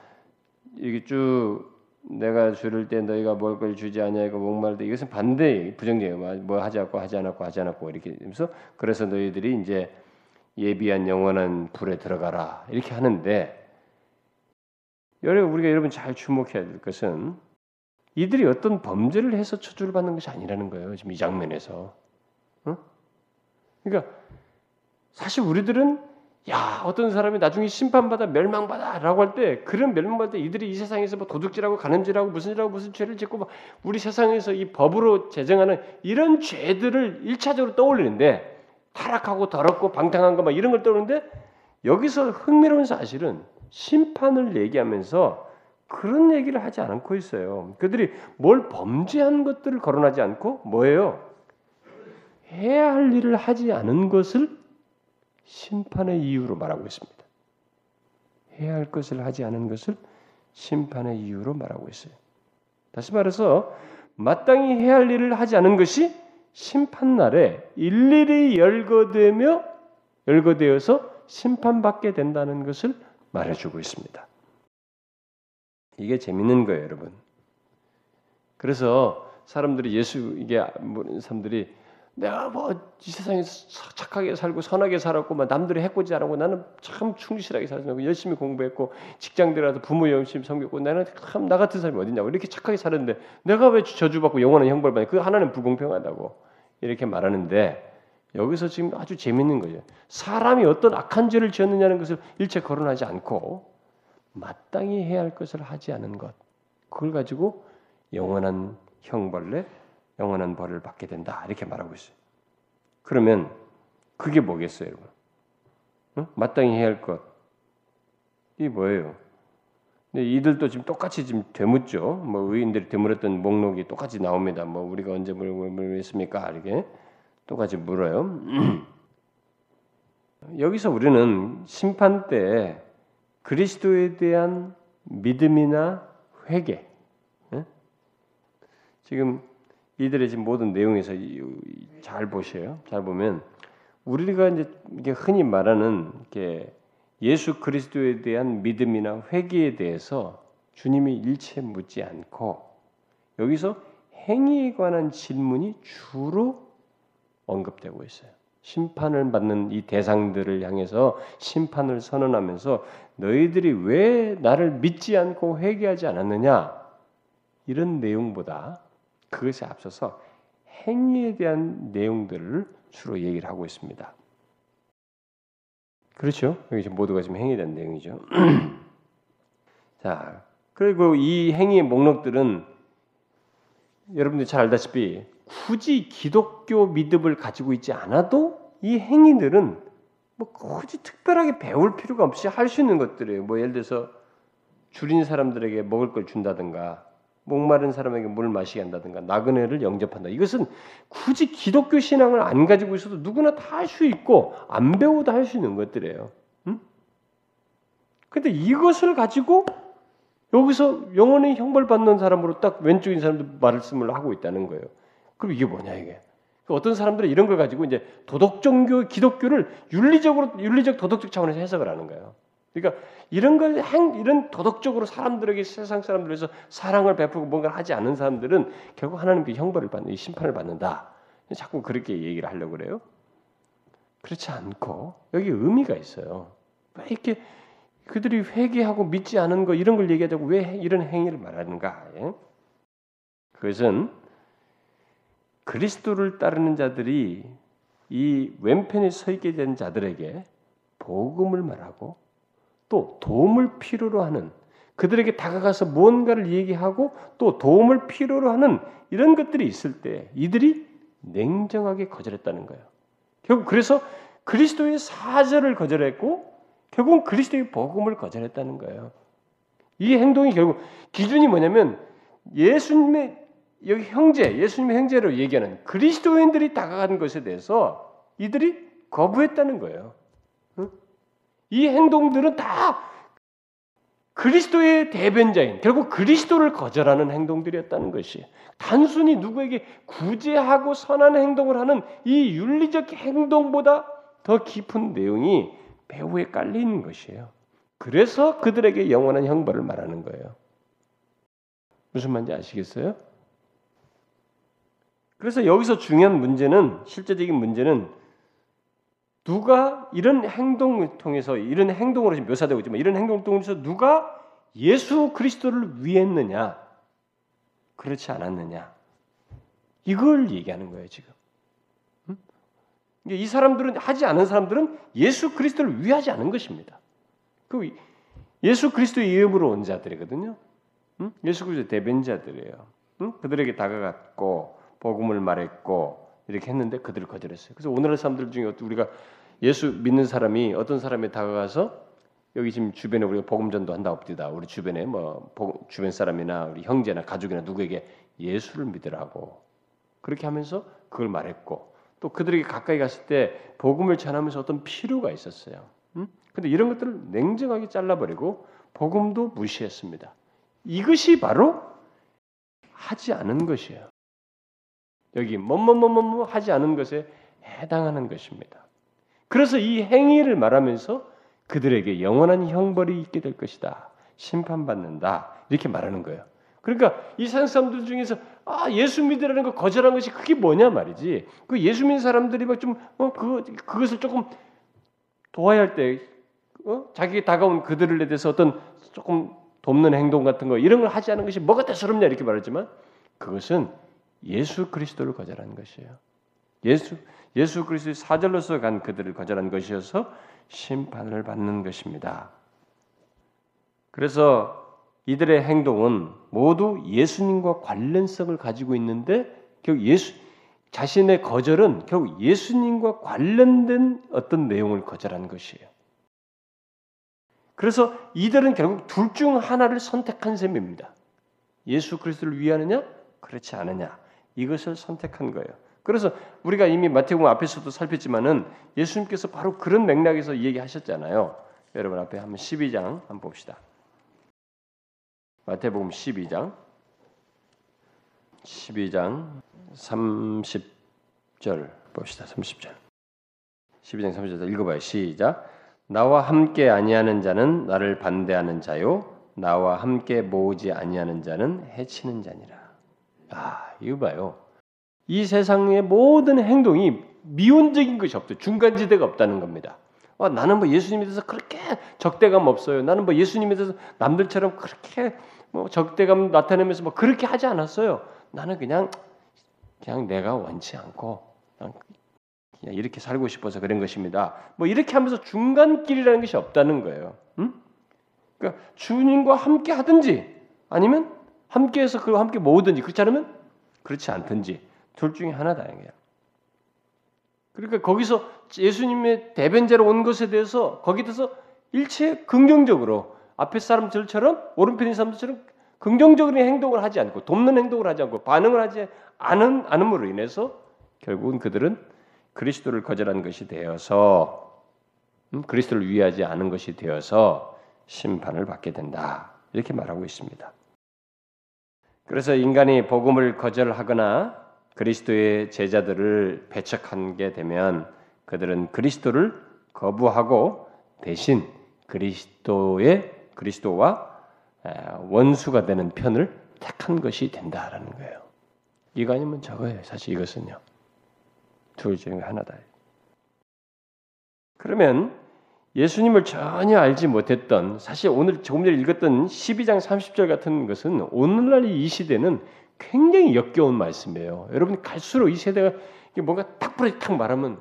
이게 쭉 내가 줄을 때 너희가 먹을 걸 주지 아니하고 목마를 때 이것은 반대 부정적이에요. 뭐, 뭐 하지 않고 하지 않았고 하지 않았고 이렇게 하면서 그래서 너희들이 이제 예비한 영원한 불에 들어가라 이렇게 하는데 여러분 우리가 여러분 잘 주목해야 될 것은 이들이 어떤 범죄를 해서 처주를 받는 것이 아니라는 거예요. 지금 이 장면에서. 어? 그러니까 사실 우리들은 야 어떤 사람이 나중에 심판받아 멸망받아라고 할 때 그런 멸망받을 때 이들이 이 세상에서 뭐 도둑질하고 가늠질하고 무슨 일하고 무슨 죄를 짓고 막 우리 세상에서 이 법으로 제정하는 이런 죄들을 일차적으로 떠올리는데 타락하고 더럽고 방탕한 거 막 이런 걸 떠오르는데 여기서 흥미로운 사실은 심판을 얘기하면서 그런 얘기를 하지 않고 있어요. 그들이 뭘 범죄한 것들을 거론하지 않고 뭐예요? 해야 할 일을 하지 않은 것을 심판의 이유로 말하고 있습니다. 해야 할 것을 하지 않은 것을 심판의 이유로 말하고 있어요. 다시 말해서 마땅히 해야 할 일을 하지 않은 것이 심판 날에 일일이 열거되며 열거되어서 심판받게 된다는 것을 말해주고 있습니다. 이게 재밌는 거예요, 여러분. 그래서 사람들이 예수 이게 사람들이 내가 뭐 이 세상에 착하게 살고 선하게 살았고 막 남들이 해코지 않고 나는 참 충실하게 살았고 열심히 공부했고 직장 들어가서 부모 열심히 섬겼고 나는 참 나 같은 사람이 어딨냐고 이렇게 착하게 살았는데 내가 왜 저주받고 영원한 형벌 받냐? 그 하나는 불공평하다고 이렇게 말하는데 여기서 지금 아주 재밌는 거죠. 사람이 어떤 악한 죄를 지었느냐는 것을 일체 거론하지 않고 마땅히 해야 할 것을 하지 않은 것. 그걸 가지고 영원한 형벌에 영원한 벌을 받게 된다 이렇게 말하고 있어요. 그러면 그게 뭐겠어요, 여러분? 응? 마땅히 해야 할 것. 이 뭐예요? 근데 이들도 지금 똑같이 지금 되묻죠. 뭐 의인들이 되물었던 목록이 똑같이 나옵니다. 뭐 우리가 언제 물었습니까? 이렇게 똑같이 물어요. 여기서 우리는 심판 때 그리스도에 대한 믿음이나 회개, 지금 이들의 지금 모든 내용에서 잘 보셔요. 잘 보면 우리가 이제 흔히 말하는 이렇게 예수 그리스도에 대한 믿음이나 회개에 대해서 주님이 일체 묻지 않고 여기서 행위에 관한 질문이 주로 언급되고 있어요. 심판을 받는 이 대상들을 향해서 심판을 선언하면서 너희들이 왜 나를 믿지 않고 회개하지 않았느냐 이런 내용보다 그것에 앞서서 행위에 대한 내용들을 주로 얘기를 하고 있습니다. 그렇죠? 여기 지금 모두가 지금 행위에 대한 내용이죠. 자, 그리고 이 행위의 목록들은 여러분들이 잘 알다시피 굳이 기독교 믿음을 가지고 있지 않아도 이 행위들은 뭐 굳이 특별하게 배울 필요가 없이 할 수 있는 것들이에요. 뭐 예를 들어서 줄인 사람들에게 먹을 걸 준다든가 목마른 사람에게 물 마시게 한다든가 나그네를 영접한다. 이것은 굳이 기독교 신앙을 안 가지고 있어도 누구나 다 할 수 있고 안 배워도 할 수 있는 것들이에요. 응? 근데 이것을 가지고 여기서 영원히 형벌 받는 사람으로 딱 왼쪽인 사람도 말씀을 하고 있다는 거예요. 그럼 이게 뭐냐 이게? 어떤 사람들은 이런 걸 가지고 이제 도덕 종교 기독교를 윤리적으로 윤리적 도덕적 차원에서 해석을 하는 거예요. 그러니까 이런 걸 행, 이런 도덕적으로 사람들에게 세상 사람들에서 사랑을 베풀고 뭔가를 하지 않는 사람들은 결국 하나님께 형벌을 받는 심판을 받는다. 자꾸 그렇게 얘기를 하려고 그래요. 그렇지 않고 여기 의미가 있어요. 왜 이렇게 그들이 회개하고 믿지 않은 거 이런 걸 얘기하자고 왜 이런 행위를 말하는가? 예? 그것은 그리스도를 따르는 자들이 이 왼편에 서 있게 된 자들에게 복음을 말하고 또 도움을 필요로 하는 그들에게 다가가서 무언가를 얘기하고 또 도움을 필요로 하는 이런 것들이 있을 때 이들이 냉정하게 거절했다는 거예요. 결국 그래서 그리스도의 사절을 거절했고 결국은 그리스도의 복음을 거절했다는 거예요. 이 행동이 결국 기준이 뭐냐면 예수님의 여기 형제, 예수님의 형제로 얘기하는 그리스도인들이 다가가는 것에 대해서 이들이 거부했다는 거예요. 이 행동들은 다 그리스도의 대변자인 결국 그리스도를 거절하는 행동들이었다는 것이 단순히 누구에게 구제하고 선한 행동을 하는 이 윤리적 행동보다 더 깊은 내용이 배후에 깔려 있는 것이에요. 그래서 그들에게 영원한 형벌을 말하는 거예요. 무슨 말인지 아시겠어요? 그래서 여기서 중요한 문제는 실제적인 문제는 누가 이런 행동을 통해서 이런 행동으로 지금 묘사되고 있지만 이런 행동을 통해서 누가 예수 그리스도를 위했느냐 그렇지 않았느냐 이걸 얘기하는 거예요 지금. 이 사람들은 하지 않은 사람들은 예수 그리스도를 위하지 않은 것입니다. 그 예수 그리스도의 이름으로 온 자들이거든요. 예수 그리스도 대변자들이에요. 그들에게 다가갔고 복음을 말했고 이렇게 했는데 그들을 거절했어요. 그래서 오늘날 사람들 중에 우리가 예수 믿는 사람이 어떤 사람에 다가가서 여기 지금 주변에 우리가 복음 전도한다 옵디다. 우리 주변에 뭐 주변 사람이나 우리 형제나 가족이나 누구에게 예수를 믿으라고 그렇게 하면서 그걸 말했고 또 그들에게 가까이 갔을 때 복음을 전하면서 어떤 필요가 있었어요. 음? 근데 이런 것들을 냉정하게 잘라버리고 복음도 무시했습니다. 이것이 바로 하지 않은 것이에요. 여기 뭐뭐뭐뭐 하지 않은 것에 해당하는 것입니다. 그래서 이 행위를 말하면서 그들에게 영원한 형벌이 있게 될 것이다. 심판받는다. 이렇게 말하는 거예요. 그러니까 이 세상 사람들 중에서 아 예수 믿으라는 거 거절한 것이 그게 뭐냐 말이지. 그 예수 믿는 사람들이 막좀어그 그것을 조금 도와야 할 때 어? 자기에 다가온 그들에 대해서 어떤 조금 돕는 행동 같은 거 이런 걸 하지 않은 것이 뭐가 대수롭냐 이렇게 말하지만 그것은 예수 그리스도를 거절한 것이에요. 예수 예수 그리스도의 사절로서 간 그들을 거절한 것이어서 심판을 받는 것입니다. 그래서 이들의 행동은 모두 예수님과 관련성을 가지고 있는데 결국 예수 자신의 거절은 결국 예수님과 관련된 어떤 내용을 거절한 것이에요. 그래서 이들은 결국 둘 중 하나를 선택한 셈입니다. 예수 그리스도를 위하느냐, 그렇지 않느냐 이것을 선택한 거예요. 그래서 우리가 이미 마태복음 앞에서도 살폈지만은 예수님께서 바로 그런 맥락에서 얘기하셨잖아요. 여러분 앞에 한번 12장 한번 봅시다. 마태복음 12장 12장 30절 봅시다. 30절. 12장 30절 읽어 봐요. 시작. 나와 함께 아니하는 자는 나를 반대하는 자요 나와 함께 모으지 아니하는 자는 해치는 자니라. 아, 이거 봐요. 이 세상의 모든 행동이 미온적인 것이 없다. 중간지대가 없다는 겁니다. 와, 나는 뭐 예수님에 대해서 그렇게 적대감 없어요. 나는 뭐 예수님에 대해서 남들처럼 그렇게 뭐 적대감 나타내면서 뭐 그렇게 하지 않았어요. 나는 그냥 그냥 내가 원치 않고 그냥 이렇게 살고 싶어서 그런 것입니다. 뭐 이렇게 하면서 중간길이라는 것이 없다는 거예요. 응? 그러니까 주님과 함께 하든지 아니면 함께해서 그와 함께 모으든지 그렇지 않으면 그렇지 않든지 둘 중에 하나다 이거야. 그러니까 거기서 예수님의 대변자로 온 것에 대해서 거기에 대해서 일체 긍정적으로 앞에 사람들처럼 오른편인 사람들처럼 긍정적인 행동을 하지 않고 돕는 행동을 하지 않고 반응을 하지 않은 않음으로 인해서 결국은 그들은 그리스도를 거절한 것이 되어서 음, 그리스도를 위하지 않은 것이 되어서 심판을 받게 된다. 이렇게 말하고 있습니다. 그래서 인간이 복음을 거절하거나 그리스도의 제자들을 배척하게 되면 그들은 그리스도를 거부하고 대신 그리스도의 그리스도와 원수가 되는 편을 택한 것이 된다라는 거예요. 이거 아니면 저거예요. 사실 이것은요. 둘 중에 하나다. 그러면 예수님을 전혀 알지 못했던 사실 오늘 조금 전에 읽었던 12장 30절 같은 것은 오늘날 이 시대는 굉장히 역겨운 말씀이에요. 여러분 갈수록 이 세대가 뭔가 탁 부러지 탁 말하면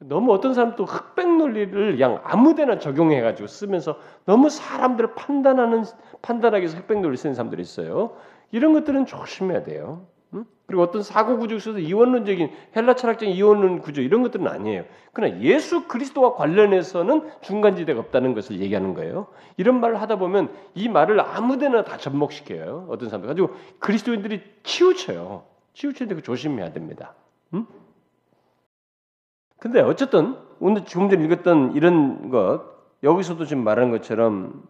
너무 어떤 사람 또 흑백 논리를 그냥 아무데나 적용해가지고 쓰면서 너무 사람들을 판단하는 판단하기 위해서 흑백 논리 쓰는 사람들이 있어요. 이런 것들은 조심해야 돼요. 그리고 어떤 사고 구조 속에서 이원론적인 헬라 철학적인 이원론 구조 이런 것들은 아니에요. 그러나 예수 그리스도와 관련해서는 중간지대가 없다는 것을 얘기하는 거예요. 이런 말을 하다 보면 이 말을 아무데나 다 접목시켜요. 어떤 사람들 가지고 그리스도인들이 치우쳐요. 치우치는데 그 조심해야 됩니다. 음? 근데 어쨌든 오늘 지금 전에 읽었던 이런 것 여기서도 지금 말하는 것처럼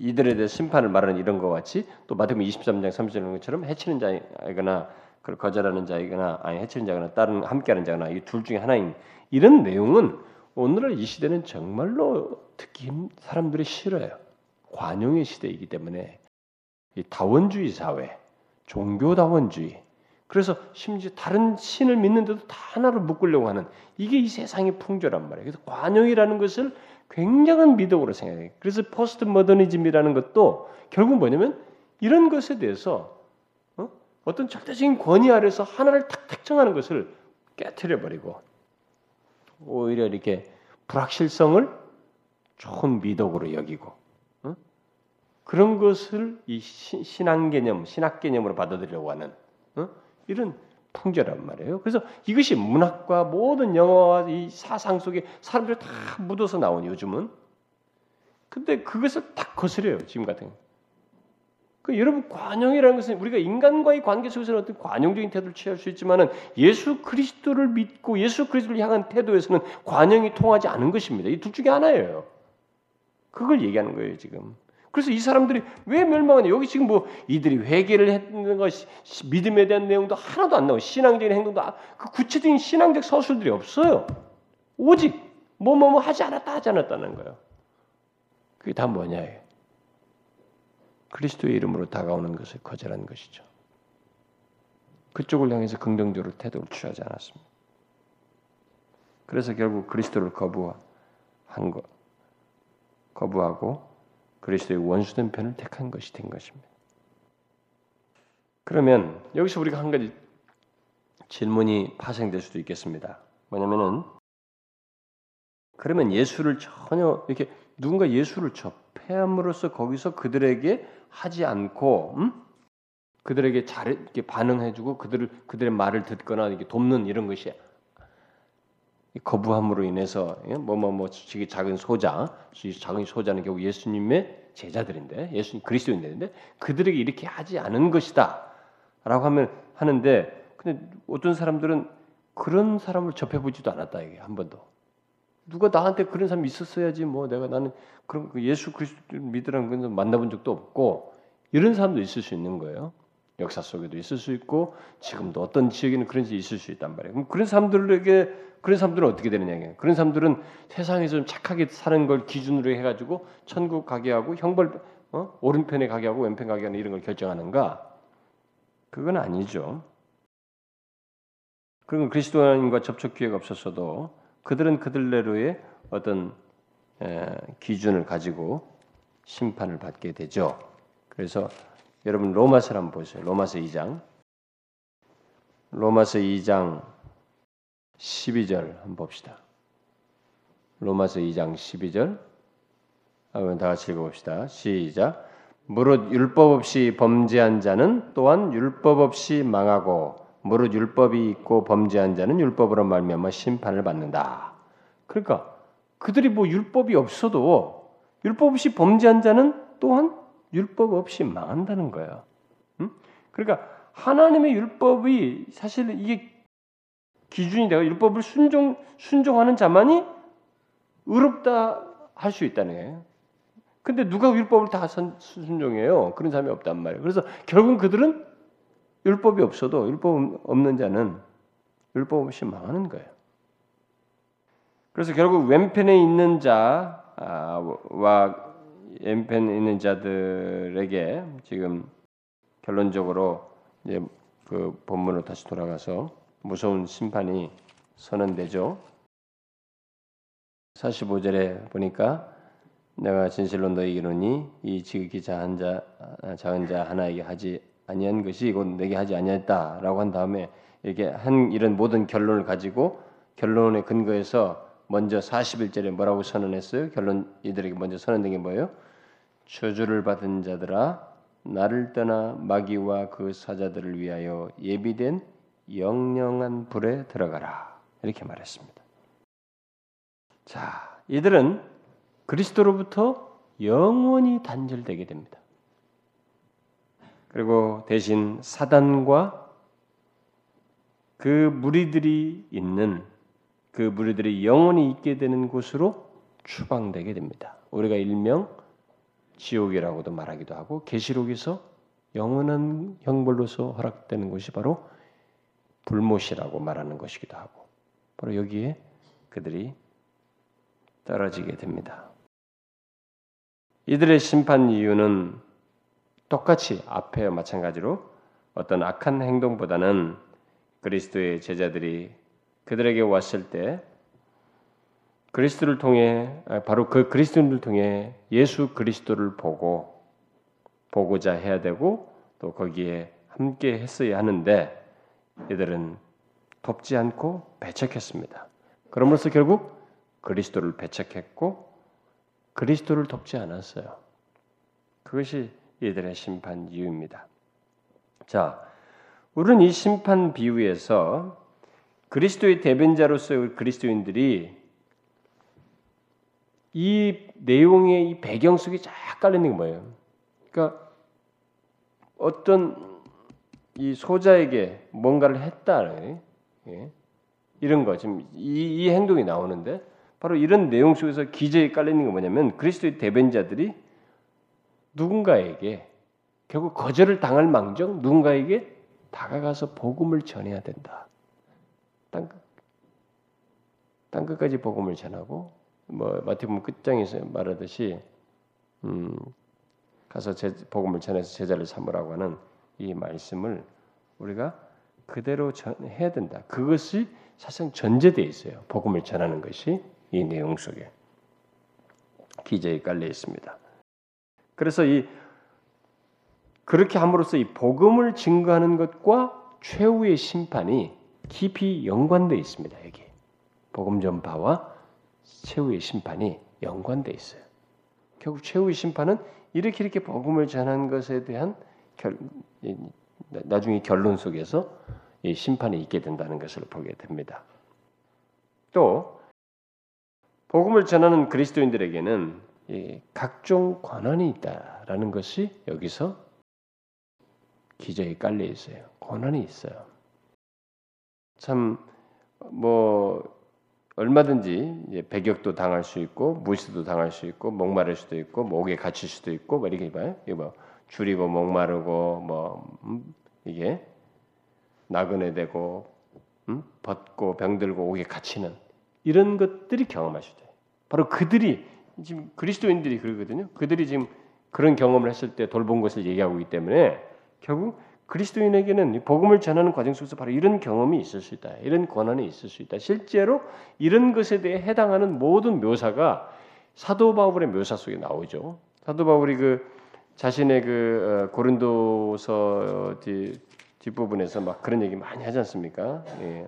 이들에 대해 심판을 말하는 이런 것 같이 또 마태복음 23장 30절 것처럼 해치는 자이거나 그걸 거절하는 자이거나 아니 해치는 자거나 다른 함께하는 자거나 이 둘 중에 하나인 이런 내용은 오늘날 이 시대는 정말로 특히 사람들이 싫어요. 관용의 시대이기 때문에 이 다원주의 사회, 종교 다원주의, 그래서 심지어 다른 신을 믿는데도 다 하나로 묶으려고 하는 이게 이 세상의 풍조란 말이에요. 그래서 관용이라는 것을 굉장한 미덕으로 생각해요. 그래서 포스트 모더니즘이라는 것도 결국 뭐냐면 이런 것에 대해서 어? 떤 절대적인 권위 아래서 하나를 탁 특정하는 것을 깨뜨려 버리고 오히려 이렇게 불확실성을 좋은 미덕으로 여기고 어? 그런 것을 이 신앙 개념, 신학 개념으로 받아들이려고 하는 어? 이런 풍조란 말이에요. 그래서 이것이 문학과 모든 영화와 이 사상 속에 사람들이 다 묻어서 나온 요즘은. 근데 그것을 딱 거스려요. 지금 같은. 그 여러분 관용이라는 것은 우리가 인간과의 관계 속에서는 어떤 관용적인 태도를 취할 수 있지만은 예수 그리스도를 믿고 예수 그리스도를 향한 태도에서는 관용이 통하지 않은 것입니다. 이 둘 중에 하나예요. 그걸 얘기하는 거예요, 지금. 그래서 이 사람들이 왜 멸망하냐? 여기 지금 뭐 이들이 회개를 했는 것, 믿음에 대한 내용도 하나도 안 나와. 신앙적인 행동도 그 구체적인 신앙적 서술들이 없어요. 오직 뭐뭐뭐 뭐 하지 않았다 하지 않았다는 거예요. 그게 다 뭐냐? 그리스도의 이름으로 다가오는 것을 거절한 것이죠. 그쪽을 향해서 긍정적으로 태도를 취하지 않았습니다. 그래서 결국 그리스도를 거부한 것, 거부하고 그리스도의 원수된 편을 택한 것이 된 것입니다. 그러면 여기서 우리가 한 가지 질문이 파생될 수도 있겠습니다. 뭐냐면은 그러면 예수를 전혀 이렇게 누군가 예수를 접해함으로써 거기서 그들에게 하지 않고 음? 그들에게 잘 이렇게 반응해주고 그들을 그들의 말을 듣거나 이렇게 돕는 이런 것이 거부함으로 인해서 뭐뭐뭐 뭐, 뭐, 작은 소자, 작은 소자는 결국 예수님의 제자들인데 예수님 그리스도인들인데 그들에게 이렇게 하지 않은 것이다라고 하면 하는데 근데 어떤 사람들은 그런 사람을 접해 보지도 않았다 이게 한 번도 누가 나한테 그런 사람이 있었어야지 뭐 내가 나는 그런 그 예수 그리스도를 믿으라는 건 만나본 적도 없고 이런 사람도 있을 수 있는 거예요. 역사 속에도 있을 수 있고 지금도 어떤 지역에는 그런 지 있을 수 있단 말이에요. 그럼 그런 사람들에게 그런 사람들은 어떻게 되느냐? 그런 사람들은 세상에서 좀 착하게 사는 걸 기준으로 해가지고 천국 가게 하고 형벌 어? 오른편에 가게 하고 왼편 가게 하는 이런 걸 결정하는가? 그건 아니죠. 그리고 그리스도인과 접촉 기회가 없었어도 그들은 그들대로의 어떤 기준을 가지고 심판을 받게 되죠. 그래서 여러분 로마서 한번 보세요. 로마서 2장. 로마서 2장 12절 한번 봅시다. 로마서 2장 12절. 한번 다 같이 읽어봅시다. 시작. 무릇 율법 없이 범죄한 자는 또한 율법 없이 망하고 무릇 율법이 있고 범죄한 자는 율법으로 말미암아 심판을 받는다. 그러니까 그들이 뭐 율법이 없어도 율법 없이 범죄한 자는 또한 율법 없이 망한다는 거예요. 음? 그러니까 하나님의 율법이 사실 이게 기준이 되고 율법을 순종 순종하는 자만이 의롭다 할 수 있다는 거예요. 근데 누가 율법을 다 순종해요? 그런 사람이 없단 말이에요. 그래서 결국 그들은 율법이 없어도 율법 없는 자는 율법 없이 망하는 거예요. 그래서 결국 왼편에 있는 자와 왼편에 있는 자들에게 지금 결론적으로 이제 그 본문으로 다시 돌아가서 무서운 심판이 선언되죠. 45절에 보니까 내가 진실로 너에게 이르니 이 지극히 작은 자 작은 자 하나에게 하지 아니한 것이 곧 내게 하지 아니했다라고 한 다음에 이렇게 한 이런 모든 결론을 가지고 결론에 근거해서 먼저 41절에 뭐라고 선언했어요? 결론 이들에게 먼저 선언된 게 뭐예요? 저주를 받은 자들아 나를 떠나 마귀와 그 사자들을 위하여 예비된 영영한 불에 들어가라 이렇게 말했습니다. 자, 이들은 그리스도로부터 영원히 단절되게 됩니다. 그리고 대신 사단과 그 무리들이 있는 그 무리들이 영원히 있게 되는 곳으로 추방되게 됩니다. 우리가 일명 지옥이라고도 말하기도 하고 계시록에서 영원한 형벌로서 허락되는 곳이 바로 불못이라고 말하는 것이기도 하고 바로 여기에 그들이 떨어지게 됩니다. 이들의 심판 이유는 똑같이 앞에 마찬가지로 어떤 악한 행동보다는 그리스도의 제자들이 그들에게 왔을 때 그리스도를 통해 아, 바로 그 그리스도를 통해 예수 그리스도를 보고 보고자 해야 되고 또 거기에 함께 했어야 하는데 이들은 돕지 않고 배척했습니다. 그러면서 결국 그리스도를 배척했고 그리스도를 돕지 않았어요. 그것이 이들의 심판 이유입니다. 자, 우리는 이 심판 비유에서 그리스도의 대변자로서 그리스도인들이 이 내용의 이 배경 속에 쫙 깔리는 게 뭐예요? 그러니까 어떤 이 소자에게 뭔가를 했다는 예? 이런 거 지금 이, 이 행동이 나오는데 바로 이런 내용 속에서 기저에 깔리는 게 뭐냐면 그리스도의 대변자들이 누군가에게 결국 거절을 당할 망정 누군가에게 다가가서 복음을 전해야 된다. 땅, 땅 끝까지 복음을 전하고 뭐 마태복음 끝장에서 말하듯이 음, 가서 제, 복음을 전해서 제자를 삼으라고 하는 이 말씀을 우리가 그대로 전, 해야 된다. 그것이 사실상 전제되어 있어요. 복음을 전하는 것이 이 내용 속에 기저에 깔려 있습니다. 그래서 이 그렇게 함으로써 이 복음을 증거하는 것과 최후의 심판이 깊이 연관되어 있습니다. 여기 복음 전파와 최후의 심판이 연관되어 있어요. 결국 최후의 심판은 이렇게 이렇게 복음을 전한 것에 대한 결, 나중에 결론 속에서 이 심판이 있게 된다는 것을 보게 됩니다. 또 복음을 전하는 그리스도인들에게는 각종 권한이 있다라는 것이 여기서 기저에 깔려 있어요. 권한이 있어요. 참 뭐 얼마든지 배격도 당할 수 있고 무시도 당할 수 있고 목마를 수도 있고 목에 갇힐 수도 있고 뭐 이렇게 봐요. 이거 뭐 줄이고 목마르고 뭐 음, 이게 나그네 되고 음? 벗고 병들고 옥에 갇히는 이런 것들이 경험하시죠. 바로 그들이 지금 그리스도인들이 그러거든요. 그들이 지금 그런 경험을 했을 때 돌본 것을 얘기하고 있기 때문에 결국 그리스도인에게는 복음을 전하는 과정 속에서 바로 이런 경험이 있을 수 있다. 이런 권한이 있을 수 있다. 실제로 이런 것에 대해 해당하는 모든 묘사가 사도 바울의 묘사 속에 나오죠. 사도 바울이 그 자신의 그 어, 고린도서 뒷부분에서 막 그런 얘기 많이 하지 않습니까? 예.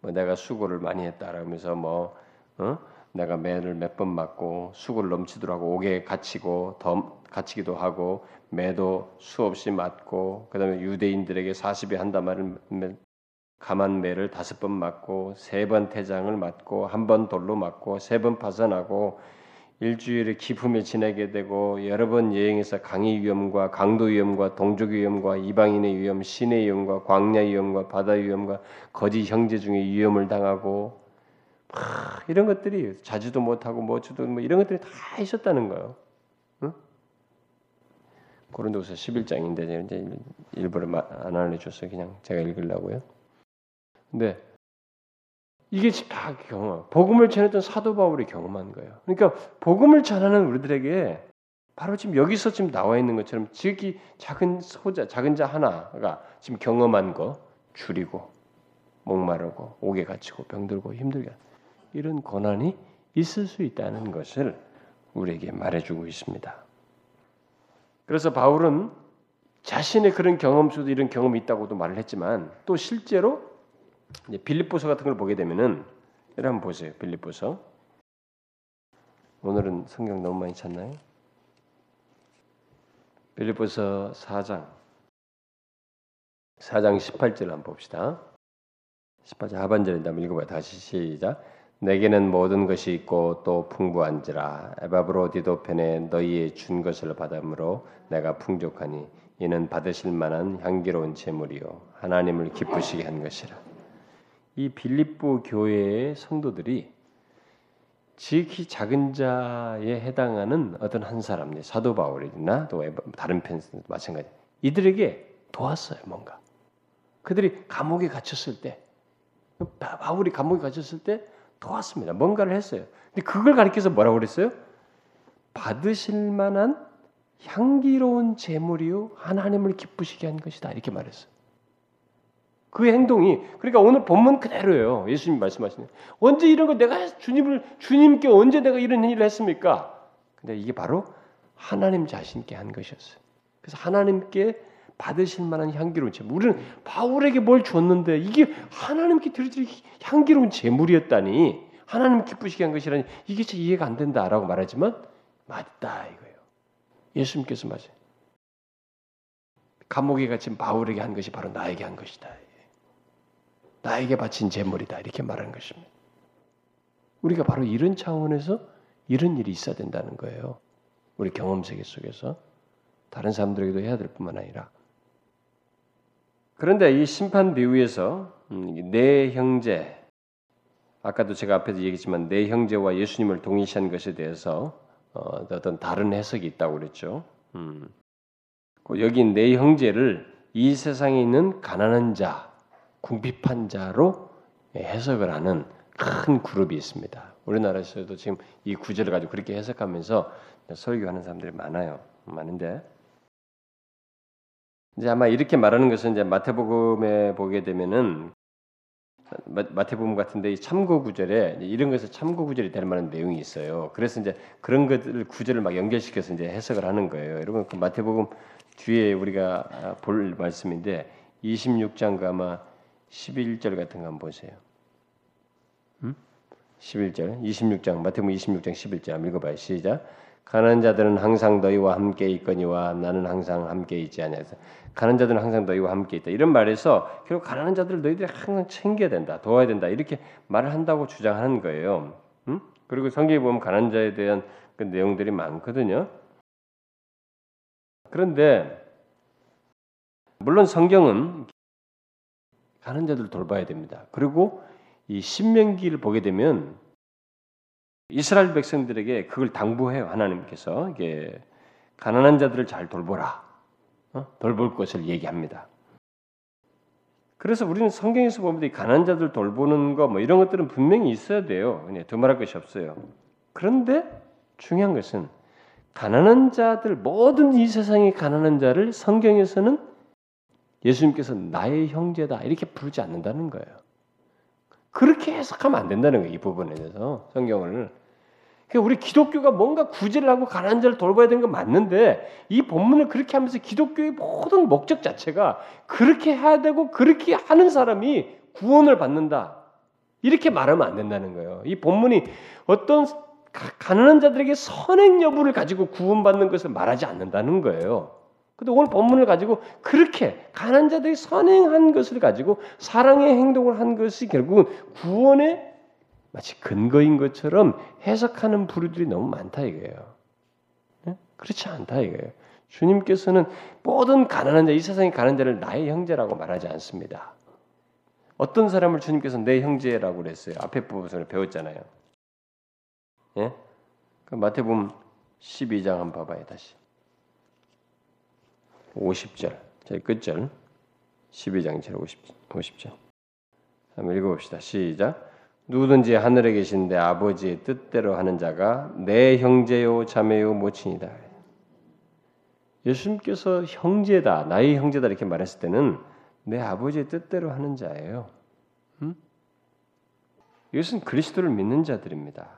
뭐 내가 수고를 많이 했다라면서 뭐 어? 내가 매를 몇 번 맞고 수고를 넘치도록 하고 옥에 갇히고 더 갇히기도 하고 매도 수없이 맞고 그다음에 유대인들에게 40에 한다 말은 가만 매를 다섯 번 맞고 세 번 태장을 맞고 한 번 돌로 맞고 세 번 파산하고 일주일을 기품에 지내게 되고 여러 번 여행해서 강의 위험과 강도 위험과 동족 위험과 이방인의 위험, 신의 위험과 광야 위험과 바다 위험과 거짓 형제 중에 위험을 당하고 이런 것들이 자주도 못하고 뭐주도 뭐 이런 것들이 다 있었다는 거예요. 응? 고린도서 11장인데 이제 일부러 안 알려줬어요. 그냥 제가 읽으려고요. 근데 이게 다 경험, 복음을 전했던 사도 바울이 경험한 거예요. 그러니까 복음을 전하는 우리들에게 바로 지금 여기서 지금 나와 있는 것처럼 지극히 작은 소자, 작은 자 하나가 지금 경험한 거 줄이고 목마르고 옥에 갇히고 병들고 힘들게 이런 고난이 있을 수 있다는 것을 우리에게 말해주고 있습니다. 그래서 바울은 자신의 그런 경험 속에 이런 경험이 있다고도 말을 했지만 또 실제로 빌립보서 같은 걸 보게 되면은 여러분 보세요. 빌립보서 오늘은 성경 너무 많이 찾나요? 빌립보서 4장 4장 18절 한번 봅시다. 18절 하반절인데 한번 읽어봐요. 다시 시작. 내게는 모든 것이 있고 또 풍부한지라 에바브로디도 편에 너희의 준 것을 받음으로 내가 풍족하니 이는 받으실 만한 향기로운 제물이요 하나님을 기쁘시게 한 것이라. 이 빌립보 교회의 성도들이 지극히 작은 자에 해당하는 어떤 한 사람, 사도 바울이나 또 다른 편 마찬가지. 이들에게 도왔어요, 뭔가. 그들이 감옥에 갇혔을 때, 바울이 감옥에 갇혔을 때 도왔습니다. 뭔가를 했어요. 근데 그걸 가리켜서 뭐라고 그랬어요? 받으실 만한 향기로운 제물이요 하나님을 기쁘시게 한 것이다 이렇게 말했어요. 그 행동이 그러니까 오늘 본문 그대로예요. 예수님 말씀하시는 언제 이런 거 내가 주님을 주님께 언제 내가 이런 일을 했습니까? 근데 이게 바로 하나님 자신께 한 것이었어요. 그래서 하나님께 받으실 만한 향기로운 제물. 우리는 바울에게 뭘 줬는데 이게 하나님께 드릴 향기로운 제물이었다니 하나님 기쁘시게 한 것이라니 이게 제 이해가 안 된다라고 말하지만 맞다 이거예요. 예수님께서 맞아요. 감옥에 갇힌 바울에게 한 것이 바로 나에게 한 것이다. 나에게 바친 제물이다 이렇게 말하는 것입니다. 우리가 바로 이런 차원에서 이런 일이 있어야 된다는 거예요. 우리 경험 세계 속에서 다른 사람들에게도 해야 될 뿐만 아니라 그런데 이 심판 비유에서 음, 내 형제 아까도 제가 앞에서 얘기했지만 내 형제와 예수님을 동일시한 것에 대해서 어, 어떤 다른 해석이 있다고 그랬죠. 음. 그 여기 내 형제를 이 세상에 있는 가난한 자, 궁핍한 자로 해석을 하는 큰 그룹이 있습니다. 우리나라에서도 지금 이 구절을 가지고 그렇게 해석하면서 설교하는 사람들이 많아요. 많은데 이제 아마 이렇게 말하는 것은 이제 마태복음에 보게 되면은 마태복음 같은데 이 참고 구절에 이런 것을 참고 구절이 될 만한 내용이 있어요. 그래서 이제 그런 것들 구절을 막 연결시켜서 이제 해석을 하는 거예요. 여러분 그 마태복음 뒤에 우리가 볼 말씀인데 26장 그 아마 11절 같은 거 한번 보세요. 음? 11절 26장 마태복음 26장 11절 한번 읽어봐요. 시작. 가난한 자들은 항상 너희와 함께 있거니와 나는 항상 함께 있지 아니하서 가난한 자들은 항상 너희와 함께 있다 이런 말에서 결국 가난한 자들을 너희들이 항상 챙겨야 된다 도와야 된다 이렇게 말을 한다고 주장하는 거예요. 음? 그리고 성경에 보면 가난한 자에 대한 그 내용들이 많거든요. 그런데 물론 성경은 가난한 자들을 돌봐야 됩니다. 그리고 이 신명기를 보게 되면 이스라엘 백성들에게 그걸 당부해요. 하나님께서 이게 가난한 자들을 잘 돌보라. 어? 돌볼 것을 얘기합니다. 그래서 우리는 성경에서 보면 이 가난한 자들 돌보는 거 뭐 이런 것들은 분명히 있어야 돼요. 그냥 두말할 것이 없어요. 그런데 중요한 것은 가난한 자들 모든 이 세상의 가난한 자를 성경에서는 예수님께서 나의 형제다 이렇게 부르지 않는다는 거예요. 그렇게 해석하면 안 된다는 거예요. 이 부분에 대해서 성경을. 그러니까 우리 기독교가 뭔가 구제를 하고 가난한 자를 돌봐야 되는 건 맞는데 이 본문을 그렇게 하면서 기독교의 모든 목적 자체가 그렇게 해야 되고 그렇게 하는 사람이 구원을 받는다. 이렇게 말하면 안 된다는 거예요. 이 본문이 어떤 가난한 자들에게 선행 여부를 가지고 구원받는 것을 말하지 않는다는 거예요. 근데 오늘 본문을 가지고 그렇게 가난 자들이 선행한 것을 가지고 사랑의 행동을 한 것이 결국은 구원의 마치 근거인 것처럼 해석하는 부류들이 너무 많다 이거예요. 네? 그렇지 않다 이거예요. 주님께서는 모든 가난한 자, 이 세상의 가난한 자를 나의 형제라고 말하지 않습니다. 어떤 사람을 주님께서 내 형제라고 그랬어요. 앞에 부분을 배웠잖아요. 예? 그 마태복음 12장 한번 봐봐요 다시. 50절, 제 끝절 12장 제 50, 50절. 한번 읽어봅시다. 시작. 누구든지 하늘에 계신데 아버지의 뜻대로 하는 자가 내 형제요 자매요 모친이다. 예수님께서 형제다, 나의 형제다 이렇게 말했을 때는 내 아버지의 뜻대로 하는 자예요. 음? 이것은 그리스도를 믿는 자들입니다.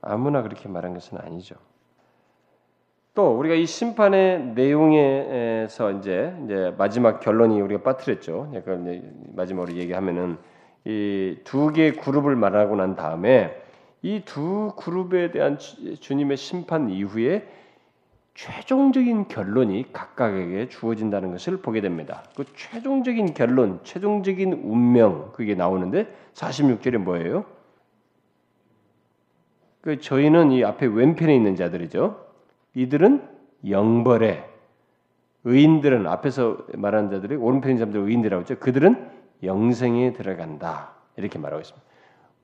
아무나 그렇게 말한 것은 아니죠. 또 우리가 이 심판의 내용에서 이제 이제 마지막 결론이 우리가 빠뜨렸죠. 약간 마지막으로 얘기하면은 이 두 개의 그룹을 말하고 난 다음에 이 두 그룹에 대한 주님의 심판 이후에 최종적인 결론이 각각에게 주어진다는 것을 보게 됩니다. 그 최종적인 결론, 최종적인 운명 그게 나오는데 46절에 뭐예요? 그 저희는 이 앞에 왼편에 있는 자들이죠. 이들은 영벌에 의인들은 앞에서 말하는 자들이 오른편인 사람들 의인들이라고 했죠. 그들은 영생에 들어간다. 이렇게 말하고 있습니다.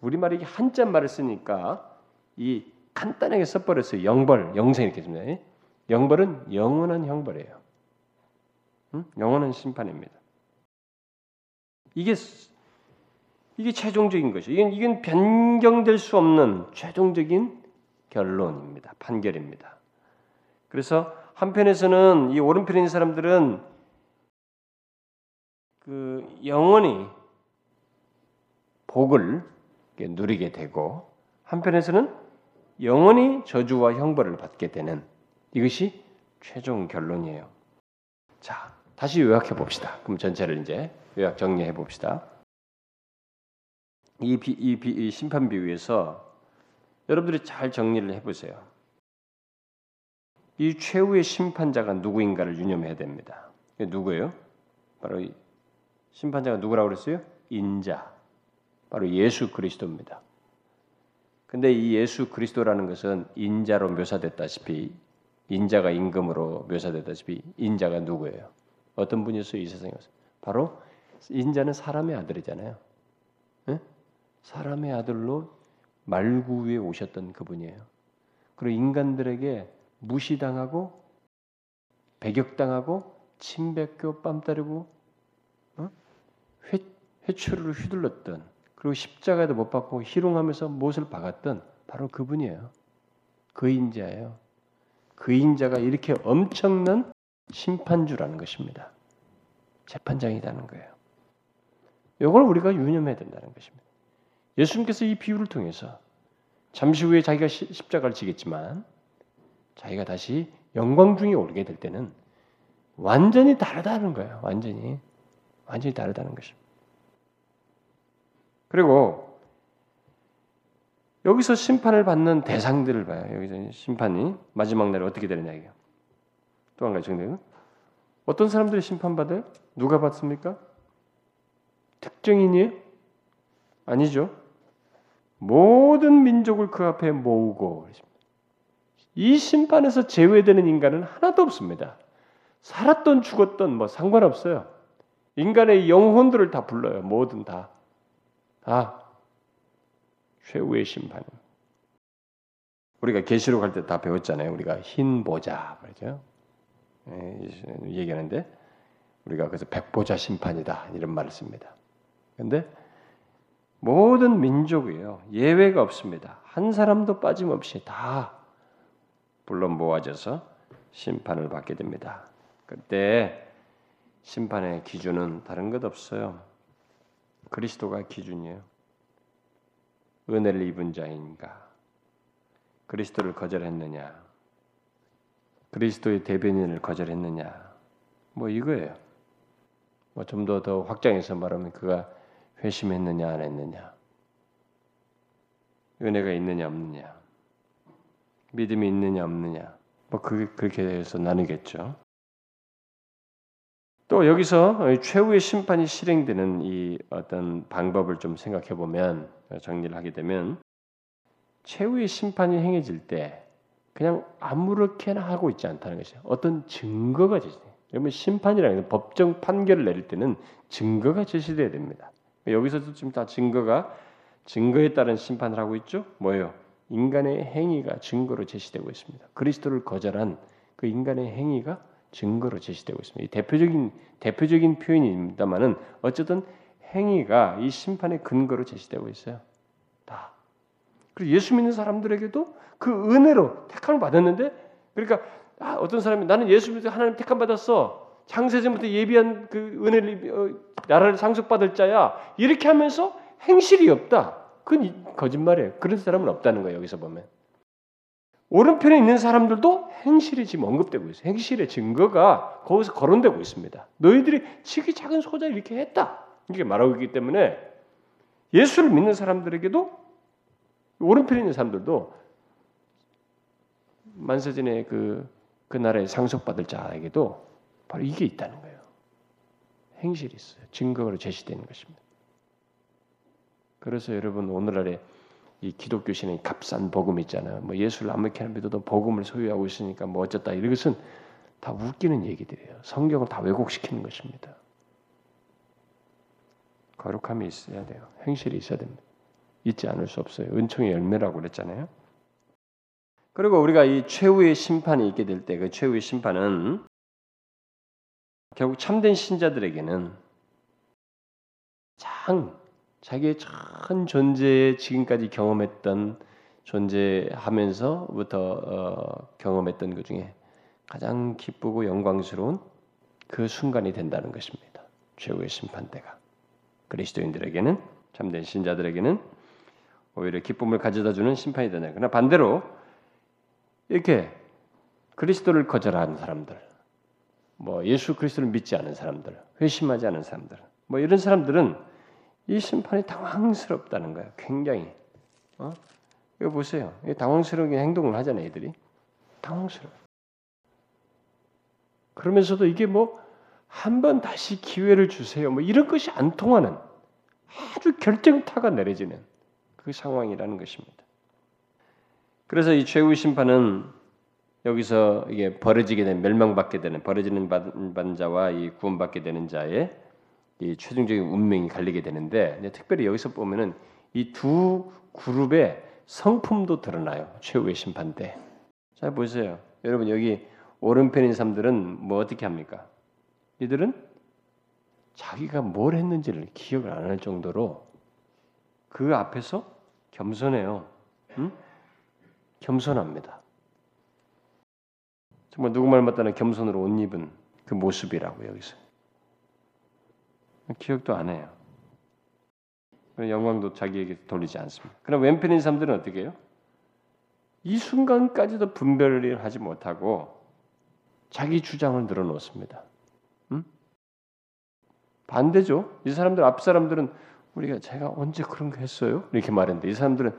우리말이 한자 말을 쓰니까 이 간단하게 써버렸어요. 영벌, 영생 이렇게 씁니다. 영벌은 영원한 형벌이에요. 응? 영원한 심판입니다. 이게 이게 최종적인 것이 이건 이건 변경될 수 없는 최종적인 결론입니다. 판결입니다. 그래서 한편에서는 이 오른편에 있는 사람들은 그 영원히 복을 누리게 되고 한편에서는 영원히 저주와 형벌을 받게 되는 이것이 최종 결론이에요. 자, 다시 요약해 봅시다. 그럼 전체를 이제 요약 정리해 봅시다. 이, 비, 이, 비, 이 심판 비유에서 여러분들이 잘 정리를 해보세요. 이 최후의 심판자가 누구인가를 유념해야 됩니다. 누구예요? 바로 심판자가 누구라고 그랬어요? 인자. 바로 예수 그리스도입니다. 근데 이 예수 그리스도라는 것은 인자로 묘사됐다시피 인자가 임금으로 묘사됐다시피 인자가 누구예요? 어떤 분이었어요? 이 세상에서. 바로 인자는 사람의 아들이잖아요. 네? 사람의 아들로 말구 위에 오셨던 그분이에요. 그리고 인간들에게 무시당하고 배격당하고 침뱉고 뺨 따르고 어? 회, 회초리로 휘둘렀던 그리고 십자가에도 못 박고 희롱하면서 못을 박았던 바로 그분이에요. 그 인자예요. 그 인자가 이렇게 엄청난 심판주라는 것입니다. 재판장이라는 거예요. 이걸 우리가 유념해야 된다는 것입니다. 예수님께서 이 비유를 통해서 잠시 후에 자기가 십자가를 지겠지만 자기가 다시 영광 중에 오르게 될 때는 완전히 다르다는 거예요. 완전히 완전히 다르다는 것입니다. 그리고 여기서 심판을 받는 대상들을 봐요. 여기서 심판이 마지막 날에 어떻게 되느냐 이게. 또 한 가지 정리는 어떤 사람들이 심판받아요? 누가 받습니까? 특정인이에요? 아니죠. 모든 민족을 그 앞에 모으고 이 심판에서 제외되는 인간은 하나도 없습니다. 살았던 죽었던 뭐 상관없어요. 인간의 영혼들을 다 불러요. 뭐든 다. 다 최후의 심판. 우리가 계시록 할 때 다 배웠잖아요. 우리가 흰 보자 그러죠. 예, 얘기하는데 우리가 그래서 백보자 심판이다 이런 말을 씁니다. 근데 모든 민족이요 예외가 없습니다. 한 사람도 빠짐없이 다 불러 모아져서 심판을 받게 됩니다. 그때 심판의 기준은 다른 것 없어요. 그리스도가 기준이에요. 은혜를 입은 자인가? 그리스도를 거절했느냐? 그리스도의 대변인을 거절했느냐? 뭐 이거예요. 뭐 좀 더 더 확장해서 말하면 그가 회심했느냐 안 했느냐? 은혜가 있느냐 없느냐? 믿음이 있느냐 없느냐? 뭐 그, 그렇게 해서 나누겠죠. 또 여기서 최후의 심판이 실행되는 이 어떤 방법을 좀 생각해 보면 정리를 하게 되면 최후의 심판이 행해질 때 그냥 아무렇게나 하고 있지 않다는 것이에요. 어떤 증거가 제시돼. 여러분 심판이라는 법정 판결을 내릴 때는 증거가 제시돼야 됩니다. 여기서도 지금 다 증거가 증거에 따른 심판을 하고 있죠. 뭐예요? 인간의 행위가 증거로 제시되고 있습니다. 그리스도를 거절한 그 인간의 행위가 증거로 제시되고 있습니다. 대표적인 대표적인 표현입니다만은 어쨌든 행위가 이 심판의 근거로 제시되고 있어요. 다. 그리고 예수 믿는 사람들에게도 그 은혜로 택함을 받았는데 그러니까 아, 어떤 사람이 나는 예수 믿어 하나님 택함 받았어. 창세전부터 예비한 그 은혜를 어, 나라를 상속받을 자야. 이렇게 하면서 행실이 없다. 그건 거짓말이에요. 그런 사람은 없다는 거예요. 여기서 보면. 오른편에 있는 사람들도 행실이 지금 언급되고 있어요. 행실의 증거가 거기서 거론되고 있습니다. 너희들이 지기 작은 소자 이렇게 했다. 이렇게 말하고 있기 때문에 예수를 믿는 사람들에게도 오른편에 있는 사람들도 만세전에 그, 그 나라에 상속받을 자에게도 바로 이게 있다는 거예요. 행실이 있어요. 증거로 제시되는 것입니다. 그래서 여러분 오늘날에 이 기독교 신의 값싼 복음 있잖아요. 뭐 예수를 아무렇게나 믿어도 복음을 소유하고 있으니까 뭐 어쩌다 이것은 다 웃기는 얘기들이에요. 성경을 다 왜곡시키는 것입니다. 거룩함이 있어야 돼요. 행실이 있어야 됩니다. 있지 않을 수 없어요. 은총의 열매라고 그랬잖아요. 그리고 우리가 이 최후의 심판이 있게 될 때 그 최후의 심판은 결국 참된 신자들에게는 장 자기의 전 존재에 지금까지 경험했던 존재하면서부터 어, 경험했던 것 중에 가장 기쁘고 영광스러운 그 순간이 된다는 것입니다. 최후의 심판 때가 그리스도인들에게는 참된 신자들에게는 오히려 기쁨을 가져다 주는 심판이 되네. 그러나 반대로 이렇게 그리스도를 거절하는 사람들, 뭐 예수 그리스도를 믿지 않은 사람들, 회심하지 않은 사람들, 뭐 이런 사람들은 이 심판이 당황스럽다는 거예요. 굉장히. 어? 이거 보세요. 당황스러운 행동을 하잖아요, 애들이. 당황스러워. 그러면서도 이게 뭐 한 번 다시 기회를 주세요. 뭐 이런 것이 안 통하는 아주 결정타가 내려지는 그 상황이라는 것입니다. 그래서 이 최후 심판은 여기서 이게 벌어지게 된 멸망받게 되는 벌어지는 받은 자와 이 구원받게 되는 자의 이 최종적인 운명이 갈리게 되는데 특별히 여기서 보면은 이 두 그룹의 성품도 드러나요. 최후의 심판 때자 보세요. 여러분 여기 오른편인 사람들은 뭐 어떻게 합니까? 이들은 자기가 뭘 했는지를 기억을 안 할 정도로 그 앞에서 겸손해요. 응? 겸손합니다. 정말 누구 말 맞다나 겸손으로 옷 입은 그 모습이라고 여기서 기억도 안 해요. 영광도 자기에게 돌리지 않습니다. 그럼 왼편인 사람들은 어떻게 해요? 이 순간까지도 분별을 하지 못하고 자기 주장을 늘어놓습니다. 음? 반대죠. 이 사람들 앞 사람들은 우리가 제가 언제 그런 거 했어요? 이렇게 말했는데 이 사람들은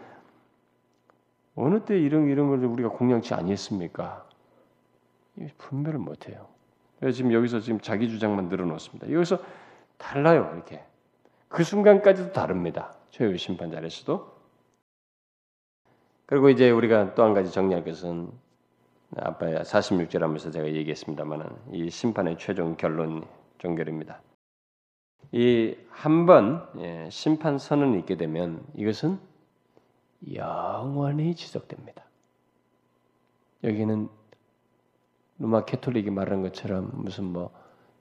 어느 때 이런 이런 걸 우리가 공양치 아니했습니까? 분별을 못해요. 지금 여기서 지금 자기 주장만 늘어놓습니다. 여기서 달라요 이렇게 그 순간까지도 다릅니다. 최후 심판자에서도 그리고 이제 우리가 또 한 가지 정리할 것은 아빠 46절 하면서 제가 얘기했습니다만은 이 심판의 최종 결론 종결입니다. 이 한번 예, 심판 선언이 있게 되면 이것은 영원히 지속됩니다. 여기는 로마 캐톨릭이 말하는 것처럼 무슨 뭐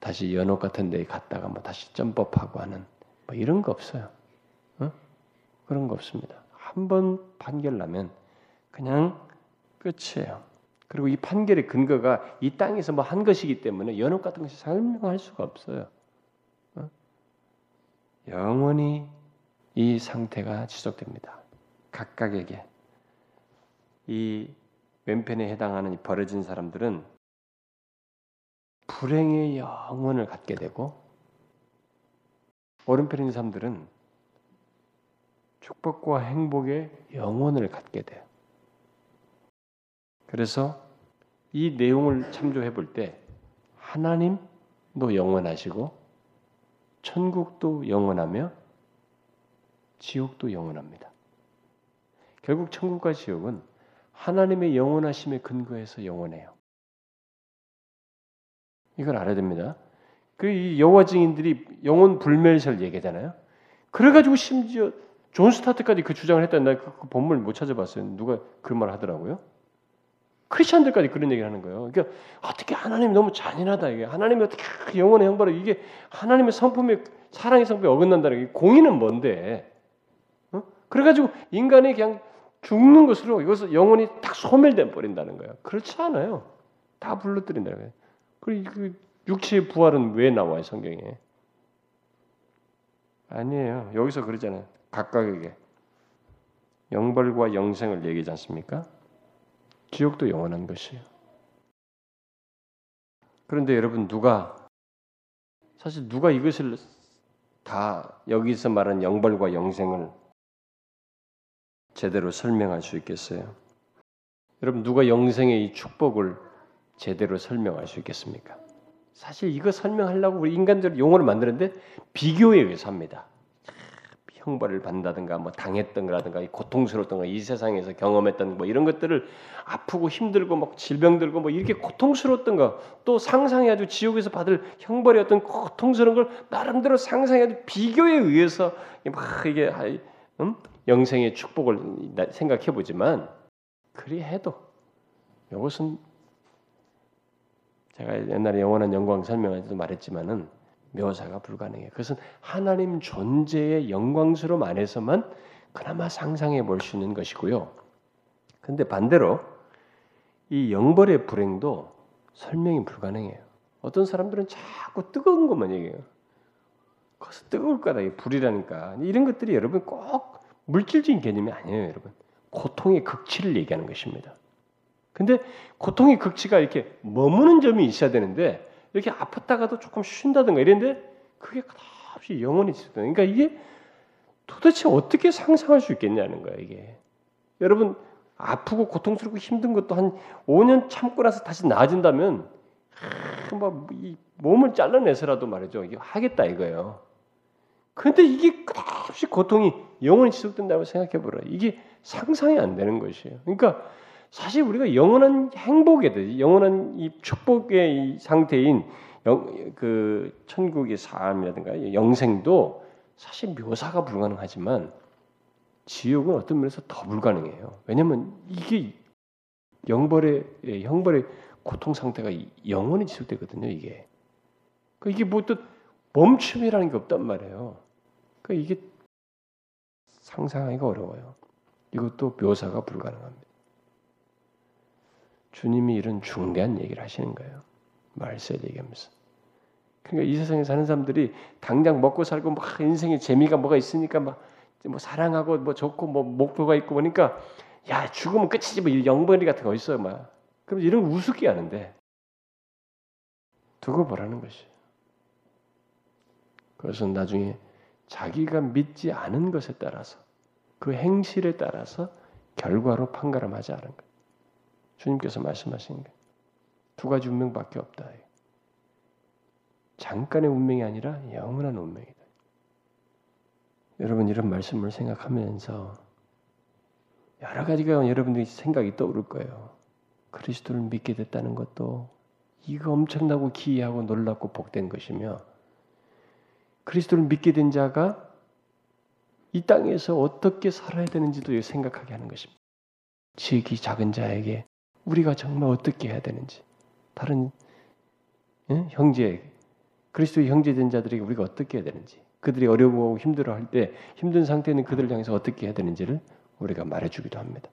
다시 연옥 같은 데 갔다가 뭐 다시 점법하고 하는 뭐 이런 거 없어요. 어? 그런 거 없습니다. 한 번 판결 나면 그냥 끝이에요. 그리고 이 판결의 근거가 이 땅에서 뭐 한 것이기 때문에 연옥 같은 것이 설명할 수가 없어요. 어? 영원히 이 상태가 지속됩니다. 각각에게 이 왼편에 해당하는 벌어진 사람들은 불행의 영혼을 갖게 되고 오른편에 있는 사람들은 축복과 행복의 영혼을 갖게 돼요. 그래서 이 내용을 참조해 볼 때 하나님도 영원하시고 천국도 영원하며 지옥도 영원합니다. 결국 천국과 지옥은 하나님의 영원하심에 근거해서 영원해요. 이걸 알아야 됩니다. 그 여호와 증인들이 영혼 불멸설 얘기잖아요. 그래가지고 심지어 존 스토트까지 그 주장을 했다. 나그 그 본문을 못 찾아봤어요. 누가 그 말 하더라고요. 크리스천들까지 그런 얘기를 하는 거예요. 그러니까 어떻게 하나님이 너무 잔인하다 이게 하나님이 어떻게 그 영원의 형벌을 이게 하나님의 성품의 사랑의 성품에 어긋난다는 게 공의는 뭔데? 어? 그래가지고 인간이 그냥 죽는 것으로 이것을 영혼이 딱 소멸돼 버린다는 거예요. 그렇지 않아요. 다 불러들인다는 거예요. 그 육체의 부활은 왜 나와요 성경에? 아니에요. 여기서 그러잖아요. 각각에게 영벌과 영생을 얘기하지 않습니까? 지옥도 영원한 것이에요. 그런데 여러분 누가 사실 누가 이것을 다 여기서 말한 영벌과 영생을 제대로 설명할 수 있겠어요? 여러분 누가 영생의 이 축복을 제대로 설명할 수 있겠습니까? 사실 이거 설명하려고 우리 인간들 용어를 만드는데 비교에 의해서 합니다. 형벌을 받는다든가 뭐 당했던 거라든가 고통스러웠던 거, 이 세상에서 경험했던 뭐 이런 것들을 아프고 힘들고 막 질병 들고 뭐 이렇게 고통스러웠던 거, 또 상상해가지고 지옥에서 받을 형벌이 어떤 고통스러운 걸 나름대로 상상해가지고 비교에 의해서 막 이게 음? 영생의 축복을 생각해 보지만 그리 해도 이것은 제가 옛날에 영원한 영광 설명할 때도 말했지만은 묘사가 불가능해요. 그것은 하나님 존재의 영광스러움 안에서만 그나마 상상해 볼 수 있는 것이고요. 근데 반대로 이 영벌의 불행도 설명이 불가능해요. 어떤 사람들은 자꾸 뜨거운 것만 얘기해요. 거기서 뜨거울 거다. 이 불이라니까. 이런 것들이 여러분 꼭 물질적인 개념이 아니에요, 여러분. 고통의 극치를 얘기하는 것입니다. 근데 고통의 극치가 이렇게 머무는 점이 있어야 되는데 이렇게 아팠다가도 조금 쉰다든가 이랬는데 그게 없이 영원히 있었다. 그러니까 이게 도대체 어떻게 상상할 수 있겠냐는 거야 이게. 여러분 아프고 고통스럽고 힘든 것도 한 5년 참고 나서 다시 나아진다면 막이 몸을 잘라내서라도 말이죠. 이게 하겠다 이거예요. 그런데 이게 끝없이 고통이 영원히 지속된다고 생각해 보라. 이게 상상이 안 되는 것이에요. 그러니까 사실 우리가 영원한 행복에 대해 영원한 이 축복의 이 상태인 영, 그 천국의 삶이라든가 영생도 사실 묘사가 불가능하지만 지옥은 어떤 면에서 더 불가능해요. 왜냐하면 이게 영벌의 예, 형벌의 고통 상태가 영원히 지속되거든요. 이게 그 이게 뭐또 멈춤이라는 게 없단 말이에요. 그 이게 상상하기가 어려워요. 이것도 묘사가 불가능합니다. 주님이 이런 중대한 얘기를 하시는 거예요. 말세 얘기하면서. 그러니까 이 세상에 사는 사람들이 당장 먹고 살고 막 인생에 재미가 뭐가 있으니까 막 뭐 사랑하고 뭐 좋고 뭐 목표가 있고 보니까 야 죽으면 끝이지 뭐 영벌이 같은 거 있어요 막. 그럼 이런 거 우습게 하는데 두고 보라는 것이. 그것은 나중에 자기가 믿지 않은 것에 따라서 그 행실에 따라서 결과로 판가름하지 않은 것. 주님께서 말씀하신 게 두 가지 운명밖에 없다. 잠깐의 운명이 아니라 영원한 운명이다. 여러분 이런 말씀을 생각하면서 여러 가지가 여러분들이 생각이 떠오를 거예요. 그리스도를 믿게 됐다는 것도 이거 엄청나고 기이하고 놀랍고 복된 것이며 그리스도를 믿게 된 자가 이 땅에서 어떻게 살아야 되는지도 생각하게 하는 것입니다. 지극히 작은 자에게 우리가 정말 어떻게 해야 되는지 다른 예? 형제 그리스도의 형제된 자들에게 우리가 어떻게 해야 되는지 그들이 어려워하고 힘들어할 때 힘든 상태는 그들을 향해서 어떻게 해야 되는지를 우리가 말해주기도 합니다.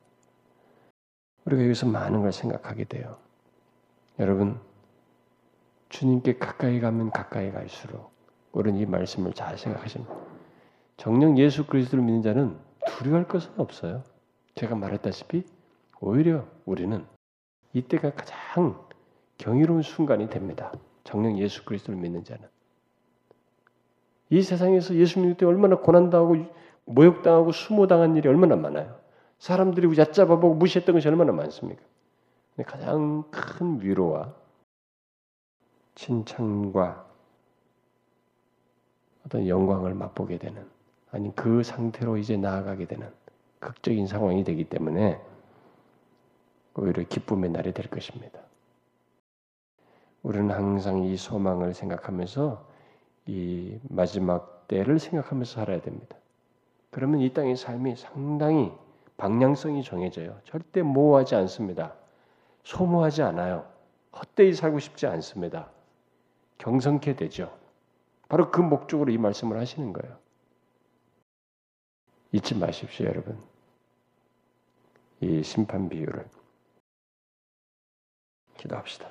우리가 여기서 많은 걸 생각하게 돼요. 여러분 주님께 가까이 가면 가까이 갈수록 우리는 이 말씀을 잘 생각하십니다. 정령 예수 그리스도를 믿는 자는 두려워할 것은 없어요. 제가 말했다시피 오히려 우리는 이때가 가장 경이로운 순간이 됩니다. 정령 예수 그리스도를 믿는 자는 이 세상에서 예수 믿을 때 얼마나 고난당하고 모욕당하고 수모당한 일이 얼마나 많아요. 사람들이 얕잡아보고 무시했던 것이 얼마나 많습니까? 가장 큰 위로와 칭찬과 어떤 영광을 맛보게 되는 아니 그 상태로 이제 나아가게 되는 극적인 상황이 되기 때문에 오히려 기쁨의 날이 될 것입니다. 우리는 항상 이 소망을 생각하면서 이 마지막 때를 생각하면서 살아야 됩니다. 그러면 이 땅의 삶이 상당히 방향성이 정해져요. 절대 모호하지 않습니다. 소모하지 않아요. 헛되이 살고 싶지 않습니다. 경성케 되죠. 바로 그 목적으로 이 말씀을 하시는 거예요. 잊지 마십시오, 여러분. 이 심판 비유를. 기도합시다.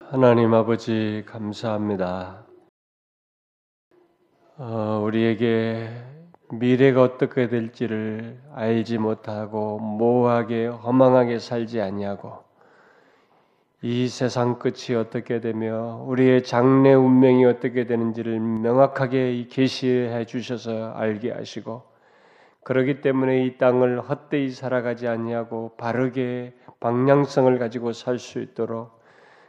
하나님 아버지 감사합니다. 어, 우리에게 미래가 어떻게 될지를 알지 못하고 모호하게 허망하게 살지 아니하고 이 세상 끝이 어떻게 되며 우리의 장래 운명이 어떻게 되는지를 명확하게 계시해 주셔서 알게 하시고 그러기 때문에 이 땅을 헛되이 살아가지 아니하고 바르게 방향성을 가지고 살 수 있도록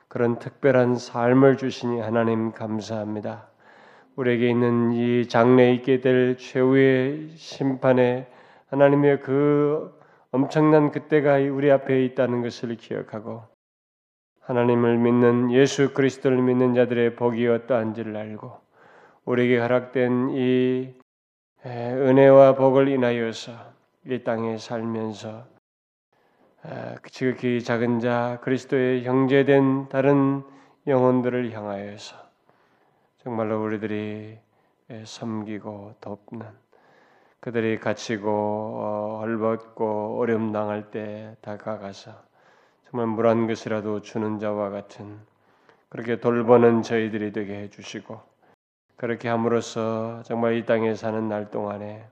그런 특별한 삶을 주시니 하나님 감사합니다. 우리에게 있는 이 장래에 있게 될 최후의 심판에 하나님의 그 엄청난 그때가 우리 앞에 있다는 것을 기억하고 하나님을 믿는 예수 그리스도를 믿는 자들의 복이 어떠한지를 알고 우리에게 허락된 이 은혜와 복을 인하여서 이 땅에 살면서 지극히 작은 자 그리스도의 형제된 다른 영혼들을 향하여서 정말로 우리들이 섬기고 돕는 그들이 갇히고 어, 헐벗고 어려움 당할 때 다가가서 정말 물 한 것이라도 주는 자와 같은 그렇게 돌보는 저희들이 되게 해주시고 그렇게 함으로써 정말 이 땅에 사는 날 동안에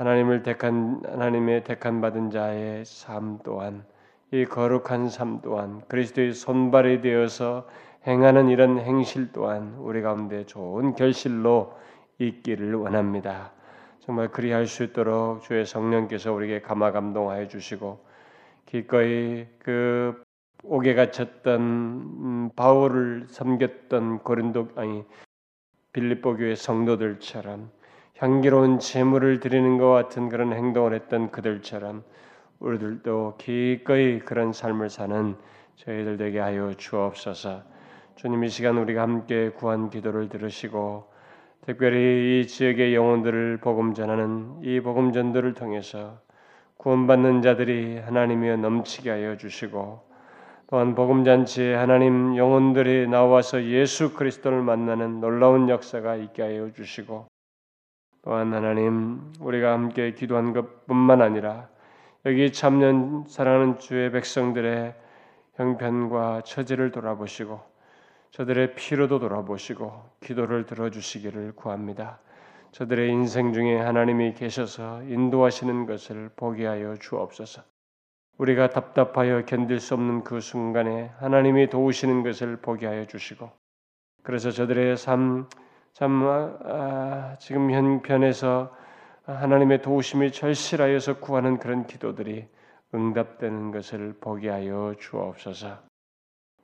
하나님을 택한 하나님의 택한 받은 자의 삶 또한 이 거룩한 삶 또한 그리스도의 손발이 되어서 행하는 이런 행실 또한 우리 가운데 좋은 결실로 있기를 원합니다. 정말 그리할 수 있도록 주의 성령께서 우리에게 감화 감동하여 주시고 기꺼이 그 옥에 갇혔던 음, 바울을 섬겼던 고린도 아니 빌립보 교회 성도들처럼 향기로운 제물을 드리는 것 같은 그런 행동을 했던 그들처럼 우리들도 기꺼이 그런 삶을 사는 저희들 되게 하여 주옵소서. 주님 이 시간 우리가 함께 구한 기도를 들으시고 특별히 이 지역의 영혼들을 복음 전하는 이 복음 전도를 통해서 구원받는 자들이 하나님이여 넘치게 하여 주시고 또한 복음 잔치에 하나님 영혼들이 나와서 예수 그리스도를 만나는 놀라운 역사가 있게 하여 주시고 또한 하나님 우리가 함께 기도한 것뿐만 아니라 여기 참년 사랑하는 주의 백성들의 형편과 처지를 돌아보시고 저들의 피로도 돌아보시고 기도를 들어주시기를 구합니다. 저들의 인생 중에 하나님이 계셔서 인도하시는 것을 보게 하여 주옵소서. 우리가 답답하여 견딜 수 없는 그 순간에 하나님이 도우시는 것을 보게 하여 주시고 그래서 저들의 삶, 참 아, 지금 현편에서 하나님의 도우심이 절실하여서 구하는 그런 기도들이 응답되는 것을 보게 하여 주옵소서.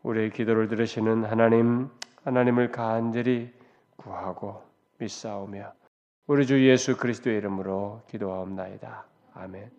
우리의 기도를 들으시는 하나님, 하나님을 간절히 구하고 믿사오며 우리 주 예수 그리스도의 이름으로 기도하옵나이다. 아멘.